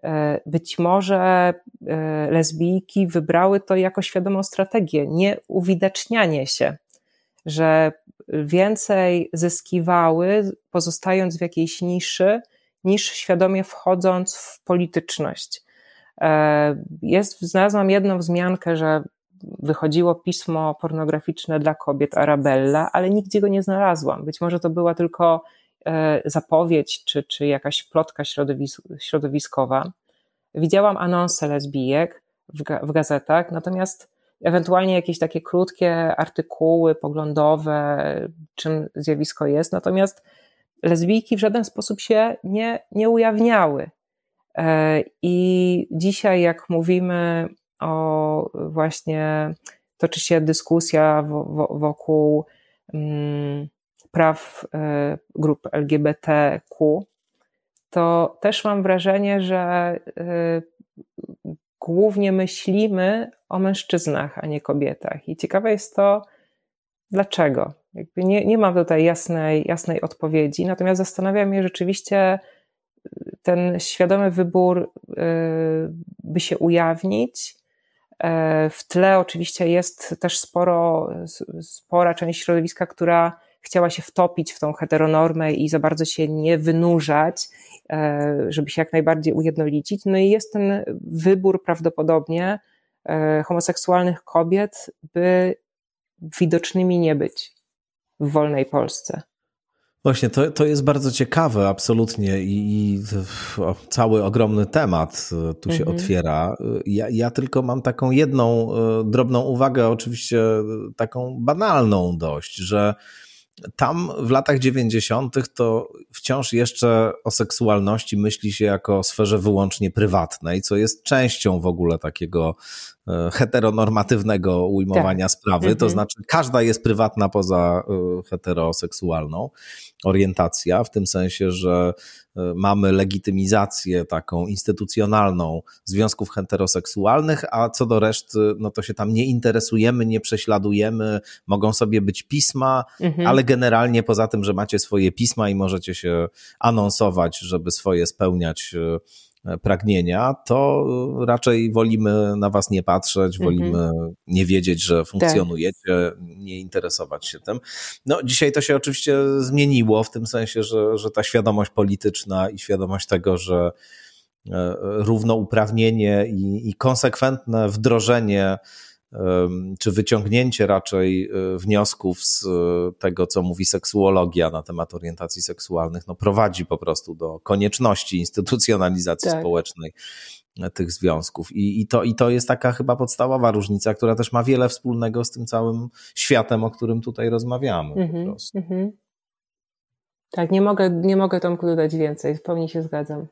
e, być może e, lesbijki wybrały to jako świadomą strategię, nie uwidacznianie się, że więcej zyskiwały, pozostając w jakiejś niszy, niż świadomie wchodząc w polityczność. Jest, znalazłam jedną wzmiankę, że wychodziło pismo pornograficzne dla kobiet Arabella, ale nigdzie go nie znalazłam. Być może to była tylko e, zapowiedź czy, czy jakaś plotka środowis środowiskowa. Widziałam anonse lesbijek w, ga w gazetach, natomiast ewentualnie jakieś takie krótkie artykuły poglądowe, czym zjawisko jest, natomiast lesbijki w żaden sposób się nie, nie ujawniały. E, I dzisiaj, jak mówimy o właśnie toczy się dyskusja wokół mm, praw e, grup LGBTQ, to też mam wrażenie, że e, głównie myślimy o mężczyznach, a nie kobietach. I ciekawe jest to, dlaczego. Jakby nie, nie mam tutaj jasnej, jasnej odpowiedzi, natomiast zastanawiam się rzeczywiście ten świadomy wybór, e, by się ujawnić, E, w tle oczywiście jest też sporo, spora część środowiska, która chciała się wtopić w tą heteronormę i za bardzo się nie wynurzać, e, żeby się jak najbardziej ujednolicić. No i jest ten wybór prawdopodobnie e, homoseksualnych kobiet, by widocznymi nie być w wolnej Polsce. Właśnie, to, to jest bardzo ciekawe, absolutnie, i, i o, cały ogromny temat e, tu się mhm. otwiera. Ja, ja tylko mam taką jedną e, drobną uwagę, oczywiście taką banalną dość, że tam w latach 90. to wciąż jeszcze o seksualności myśli się jako o sferze wyłącznie prywatnej, co jest częścią w ogóle takiego e, heteronormatywnego ujmowania tak. sprawy. To mhm. znaczy, każda jest prywatna poza heteroseksualną orientacja, w tym sensie, że e, mamy legitymizację taką instytucjonalną związków heteroseksualnych, a co do reszty, no to się tam nie interesujemy, nie prześladujemy, mogą sobie być pisma, mhm. ale generalnie poza tym, że macie swoje pisma i możecie się anonsować, żeby swoje spełniać e, pragnienia, to raczej wolimy na was nie patrzeć, mhm. wolimy nie wiedzieć, że funkcjonujecie, tak. nie interesować się tym. No, dzisiaj to się oczywiście zmieniło w tym sensie, że, że ta świadomość polityczna i świadomość tego, że e, równouprawnienie i, i konsekwentne wdrożenie czy wyciągnięcie raczej e, wniosków z e, tego, co mówi seksuologia na temat orientacji seksualnych, no prowadzi po prostu do konieczności instytucjonalizacji tak. społecznej e, tych związków. I, i, to, I to jest taka chyba podstawowa różnica, która też ma wiele wspólnego z tym całym światem, o którym tutaj rozmawiamy. Mm -hmm, po mhm, prostu. Mm -hmm. Tak, nie mogę, nie mogę Tomku dodać więcej, w pełni się zgadzam.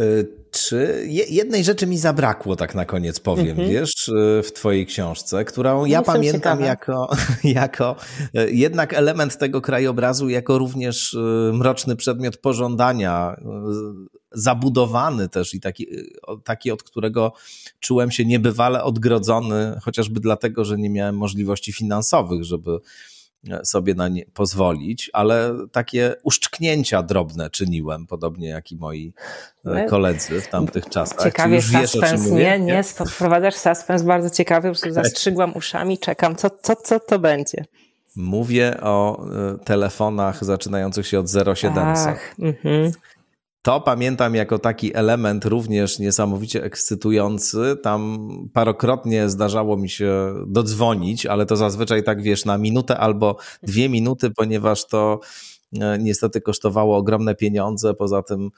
Y, czy jednej rzeczy mi zabrakło, tak na koniec powiem, mhm. wiesz, y, w Twojej książce, którą ja pamiętam jako, jako y, jednak element tego krajobrazu, jako również mroczny przedmiot pożądania, zabudowany też i taki, taki, od którego czułem się niebywale odgrodzony, chociażby dlatego, że nie miałem możliwości finansowych, żeby sobie na nie pozwolić, ale takie uszczknięcia drobne czyniłem, podobnie jak i moi e, koledzy w tamtych czasach. Ciekawie już suspens, nie, nie, wprowadzasz suspens bardzo ciekawy, po prostu zastrzygłam uszami, czekam, co, co, co to będzie. Mówię o e, telefonach zaczynających się od 0700. Ach, mhm. To pamiętam jako taki element również niesamowicie ekscytujący. Tam parokrotnie zdarzało mi się dodzwonić, ale to zazwyczaj tak wiesz, na minutę albo dwie minuty, ponieważ to e, niestety kosztowało ogromne pieniądze. Poza tym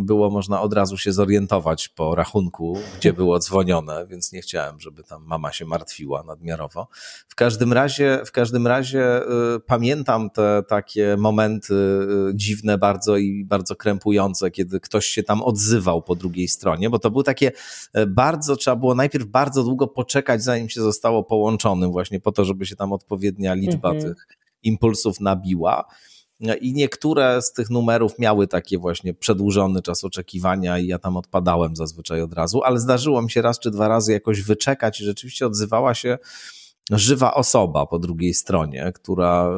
było można od razu się zorientować po rachunku, gdzie było dzwonione, więc nie chciałem, żeby tam mama się martwiła nadmiarowo. W każdym razie, w każdym razie y, pamiętam te takie momenty y, dziwne bardzo i bardzo krępujące, kiedy ktoś się tam odzywał po drugiej stronie, bo to było takie y, bardzo, trzeba było najpierw bardzo długo poczekać, zanim się zostało połączonym właśnie po to, żeby się tam odpowiednia liczba mhm. tych impulsów nabiła. I niektóre z tych numerów miały takie właśnie przedłużony czas oczekiwania i ja tam odpadałem zazwyczaj od razu, ale zdarzyło mi się raz czy dwa razy jakoś wyczekać i rzeczywiście odzywała się żywa osoba po drugiej stronie, która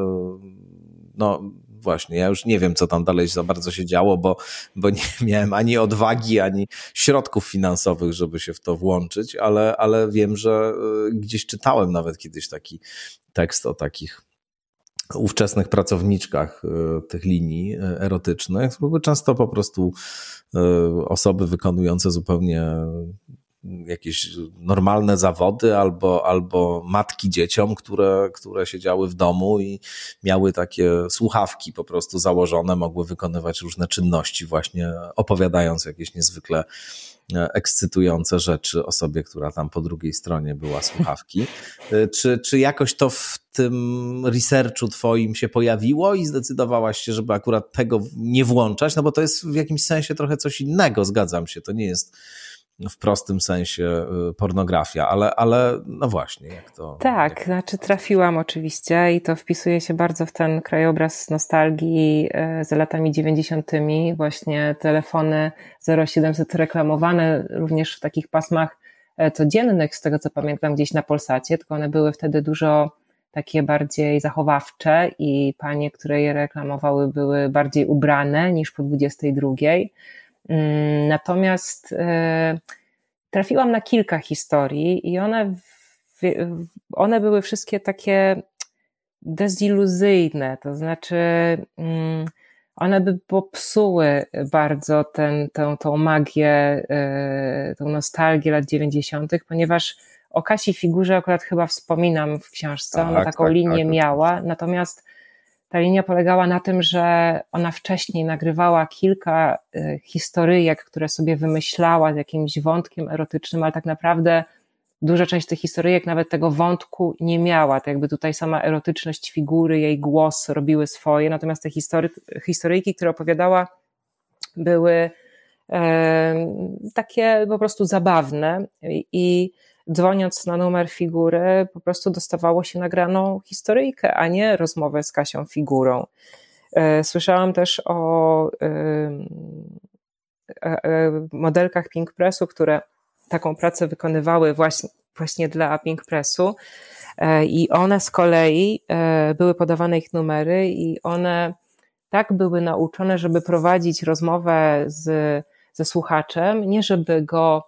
no właśnie, ja już nie wiem, co tam dalej za bardzo się działo, bo, bo nie miałem ani odwagi, ani środków finansowych, żeby się w to włączyć, ale, ale wiem, że y, gdzieś czytałem nawet kiedyś taki tekst o takich ówczesnych pracowniczkach e, tych linii e, erotycznych były często po prostu e, osoby wykonujące zupełnie jakieś normalne zawody albo, albo matki dzieciom, które, które siedziały w domu i miały takie słuchawki po prostu założone, mogły wykonywać różne czynności właśnie opowiadając jakieś niezwykle ekscytujące rzeczy osobie, która tam po drugiej stronie była słuchawki. Czy, czy jakoś to w tym researchu twoim się pojawiło i zdecydowałaś się, żeby akurat tego nie włączać? No bo to jest w jakimś sensie trochę coś innego, zgadzam się. To nie jest w prostym sensie y, pornografia, ale, ale no właśnie, jak to. Tak, jak... znaczy trafiłam oczywiście i to wpisuje się bardzo w ten krajobraz nostalgii y, za latami 90., właśnie telefony 0700 reklamowane również w takich pasmach e, codziennych, z tego co pamiętam, gdzieś na Polsacie, tylko one były wtedy dużo takie bardziej zachowawcze i panie, które je reklamowały, były bardziej ubrane niż po 22. Mm, natomiast e, trafiłam na kilka historii i one, one były wszystkie takie deziluzyjne, to znaczy mm, one by popsuły bardzo ten, tę, tą magię, e, tą nostalgię lat 90., ponieważ o Kasi Figurze akurat chyba wspominam w książce, ona tak, taką tak, linię tak. miała, natomiast ta linia polegała na tym, że ona wcześniej nagrywała kilka y, historyjek, które sobie wymyślała z jakimś wątkiem erotycznym, ale tak naprawdę duża część tych historyjek nawet tego wątku nie miała. To jakby tutaj sama erotyczność figury, jej głos robiły swoje, natomiast te history, historyjki, które opowiadała, były e, takie po prostu zabawne i dzwoniąc na numer figury, po prostu dostawało się nagraną historyjkę, a nie rozmowę z Kasią figurą. E, słyszałam też o e, e, modelkach Pink Pressu, które taką pracę wykonywały właśnie, właśnie dla Pink Pressu i one z kolei były podawane ich numery i one tak były nauczone, żeby prowadzić rozmowę z, ze słuchaczem, nie żeby go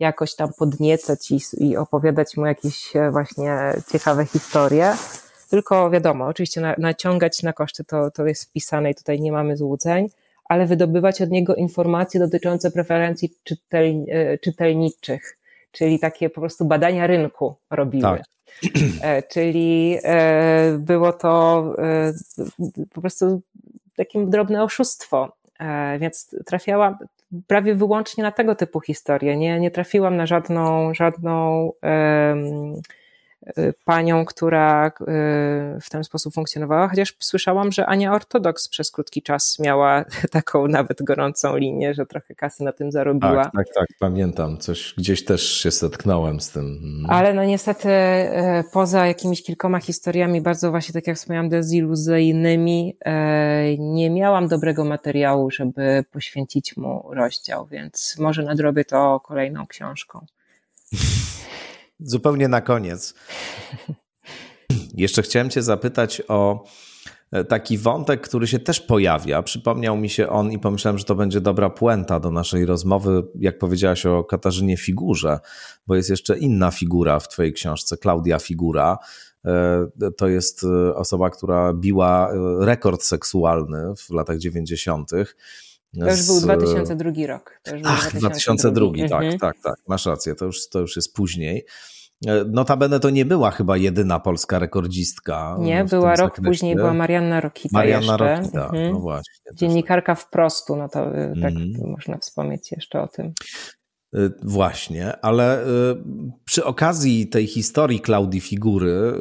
jakoś tam podniecać i, i opowiadać mu jakieś e, właśnie ciekawe historie. Tylko wiadomo, oczywiście na, naciągać na koszty to, to jest wpisane i tutaj nie mamy złudzeń, ale wydobywać od niego informacje dotyczące preferencji czytel, e, czytelniczych, czyli takie po prostu badania rynku robiły. Tak. E, czyli było to po prostu takie drobne oszustwo. Więc trafiałam, prawie wyłącznie na tego typu historie. Nie, nie trafiłam na żadną, żadną um, panią, która e, w ten sposób funkcjonowała, chociaż słyszałam, że Ania Ortodoks przez krótki czas miała taką nawet gorącą linię, że trochę kasy na tym zarobiła. Tak, tak, tak, pamiętam. Coś gdzieś też się zetknąłem z tym. Mhm. Ale no niestety e, poza jakimiś kilkoma historiami, bardzo właśnie tak jak wspomniałam, deziluzyjnymi, nie miałam dobrego materiału, żeby poświęcić mu rozdział, więc może nadrobię to kolejną książką. Zupełnie na koniec. Jeszcze chciałem Cię zapytać o e, taki wątek, który się też pojawia. Przypomniał mi się on i pomyślałem, że to będzie dobra puenta do naszej rozmowy, jak powiedziałaś o Katarzynie Figurze, bo jest jeszcze inna figura w Twojej książce, Klaudia Figura. E, to jest e, osoba, która biła rekord seksualny w latach 90 To już był 2002 rok. To już Ach, 2002, 2002 tak, mhm. tak, tak, masz rację, to już, to już jest później. E, notabene to nie była chyba jedyna polska rekordzistka. Nie, była rok zakresie. później, była Marianna Rokita Marianna jeszcze. Rokita, mhm. no właśnie. Dziennikarka wprostu, no to y, tak mhm. można wspomnieć jeszcze o tym. Y, właśnie, ale przy okazji tej historii Klaudii Figury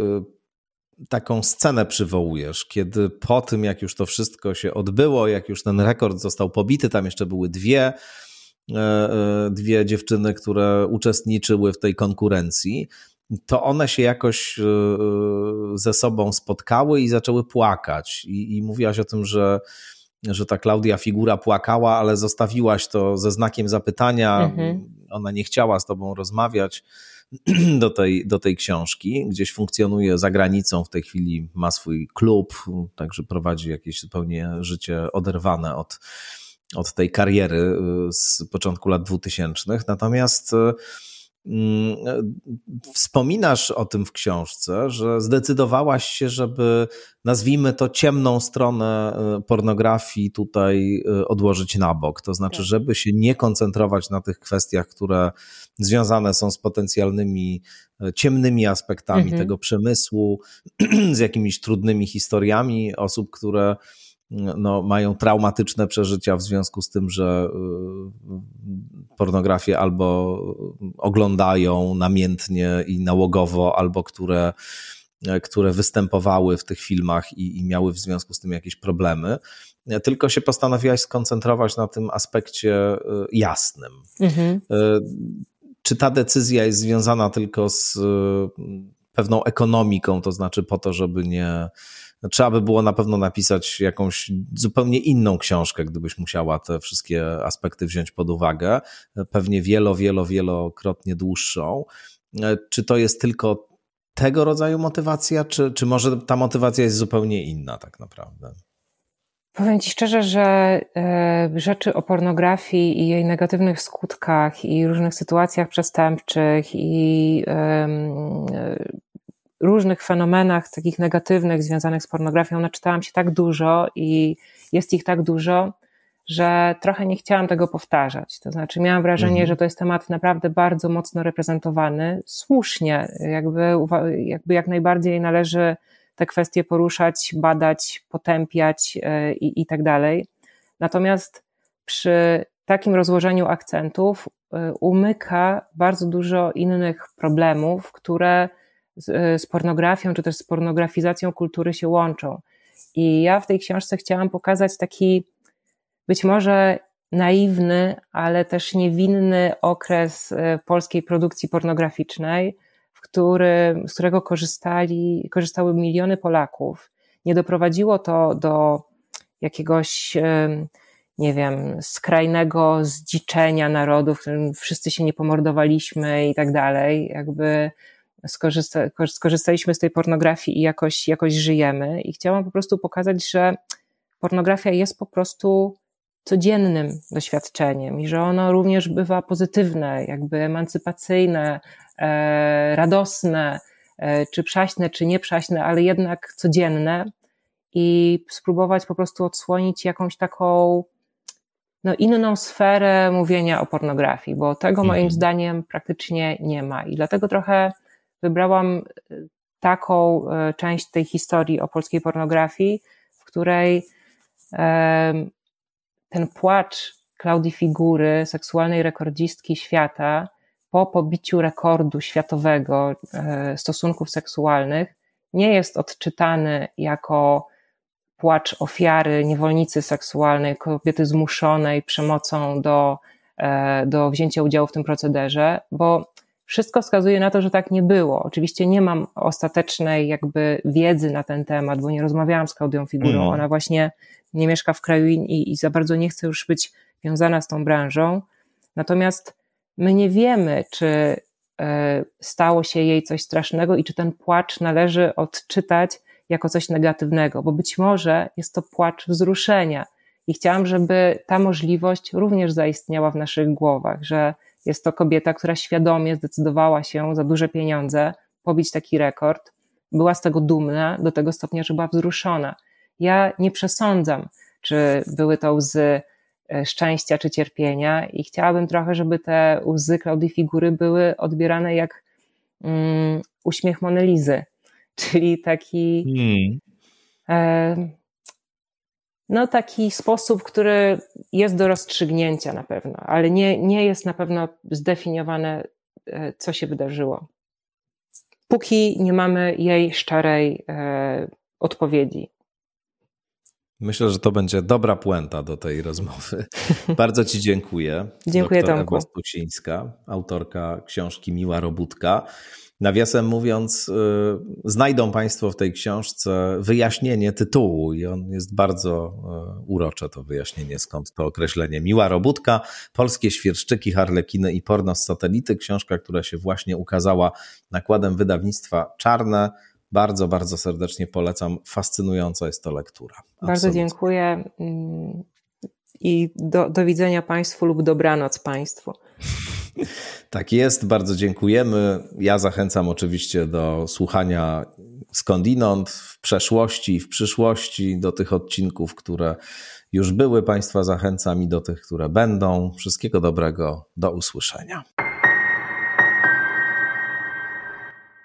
taką scenę przywołujesz, kiedy po tym, jak już to wszystko się odbyło, jak już ten rekord został pobity, tam jeszcze były dwie E, e, dwie dziewczyny, które uczestniczyły w tej konkurencji, to one się jakoś e, ze sobą spotkały i zaczęły płakać. I, i mówiłaś o tym, że, że ta Klaudia figura płakała, ale zostawiłaś to ze znakiem zapytania. Mhm. Ona nie chciała z tobą rozmawiać do tej, do tej książki. Gdzieś funkcjonuje za granicą, w tej chwili ma swój klub, także prowadzi jakieś zupełnie życie oderwane od, od tej kariery y, z początku lat 2000. Natomiast y, wspominasz o tym w książce, że zdecydowałaś się, żeby nazwijmy to ciemną stronę y, pornografii tutaj odłożyć na bok. To znaczy, tak. żeby się nie koncentrować na tych kwestiach, które związane są z potencjalnymi ciemnymi aspektami mhm. tego przemysłu, z jakimiś trudnymi historiami osób, które no, mają traumatyczne przeżycia w związku z tym, że y, pornografię albo oglądają namiętnie i nałogowo, albo które, które występowały w tych filmach i, i miały w związku z tym jakieś problemy. Tylko się postanowiłaś skoncentrować na tym aspekcie y, jasnym. Mhm. Y, czy ta decyzja jest związana tylko z pewną ekonomiką, to znaczy po to, żeby nie trzeba by było na pewno napisać jakąś zupełnie inną książkę, gdybyś musiała te wszystkie aspekty wziąć pod uwagę, pewnie wielo, wielo, wielokrotnie dłuższą. Czy to jest tylko tego rodzaju motywacja, czy, czy może ta motywacja jest zupełnie inna tak naprawdę? Powiem Ci szczerze, że e, rzeczy o pornografii i jej negatywnych skutkach i różnych sytuacjach przestępczych i różnych fenomenach takich negatywnych związanych z pornografią naczytałam się tak dużo i jest ich tak dużo, że trochę nie chciałam tego powtarzać. To znaczy, miałam wrażenie, mhm. że to jest temat naprawdę bardzo mocno reprezentowany, słusznie, jakby, jakby jak najbardziej należy te kwestie poruszać, badać, potępiać e, i, i tak dalej. Natomiast przy takim rozłożeniu akcentów e, umyka bardzo dużo innych problemów, które z, e, z pornografią, czy też z pornografizacją kultury się łączą. I ja w tej książce chciałam pokazać taki być może naiwny, ale też niewinny okres e, polskiej produkcji pornograficznej, w który, z którego korzystali, korzystały miliony Polaków. Nie doprowadziło to do jakiegoś, e, nie wiem, skrajnego zdziczenia narodu, w którym wszyscy się nie pomordowaliśmy i tak dalej. Jakby skorzysta, skorzystaliśmy z tej pornografii i jakoś, jakoś żyjemy. I chciałam po prostu pokazać, że pornografia jest po prostu codziennym doświadczeniem i że ono również bywa pozytywne, jakby emancypacyjne, e, radosne, e, czy przaśne, czy nieprzaśne, ale jednak codzienne i spróbować po prostu odsłonić jakąś taką no, inną sferę mówienia o pornografii, bo tego moim mhm. zdaniem praktycznie nie ma. I dlatego trochę wybrałam y, taką y, część tej historii o polskiej pornografii, w której ten płacz Klaudii Figury, seksualnej rekordzistki świata, po pobiciu rekordu światowego e, stosunków seksualnych, nie jest odczytany jako płacz ofiary, niewolnicy seksualnej, kobiety zmuszonej przemocą do, e, do wzięcia udziału w tym procederze, bo wszystko wskazuje na to, że tak nie było. Oczywiście nie mam ostatecznej jakby wiedzy na ten temat, bo nie rozmawiałam z Klaudią Figurą. Mm. Ona właśnie nie mieszka w kraju i, i za bardzo nie chce już być wiązana z tą branżą. Natomiast my nie wiemy, czy e, stało się jej coś strasznego i czy ten płacz należy odczytać jako coś negatywnego, bo być może jest to płacz wzruszenia. I chciałam, żeby ta możliwość również zaistniała w naszych głowach, że jest to kobieta, która świadomie zdecydowała się za duże pieniądze pobić taki rekord. Była z tego dumna do tego stopnia, że była wzruszona. Ja nie przesądzam, czy były to łzy e, szczęścia czy cierpienia i chciałabym trochę, żeby te łzy Klaudii Figury były odbierane jak um, uśmiech Monelizy, czyli taki hmm. e, no taki sposób, który jest do rozstrzygnięcia na pewno, ale nie, nie jest na pewno zdefiniowane, e, co się wydarzyło. Póki nie mamy jej szczerej e, odpowiedzi. Myślę, że to będzie dobra puenta do tej rozmowy. Bardzo Ci dziękuję. Dziękuję Doktor Tomku. Ewa Stucińska, autorka książki Miła Robótka. Nawiasem mówiąc, y, znajdą Państwo w tej książce wyjaśnienie tytułu i on jest bardzo y, urocze, to wyjaśnienie, skąd to określenie. Miła Robótka, Polskie Świerszczyki, Harlekiny i Porno z satelity. Książka, która się właśnie ukazała nakładem wydawnictwa Czarne. Bardzo, bardzo serdecznie polecam. Fascynująca jest to lektura. Absolutnie. Bardzo dziękuję mm, i do, do widzenia Państwu lub dobranoc Państwu. Tak jest, bardzo dziękujemy. Ja zachęcam oczywiście do słuchania skądinąd w przeszłości i w przyszłości, do tych odcinków, które już były. Państwa zachęcam i do tych, które będą. Wszystkiego dobrego, do usłyszenia.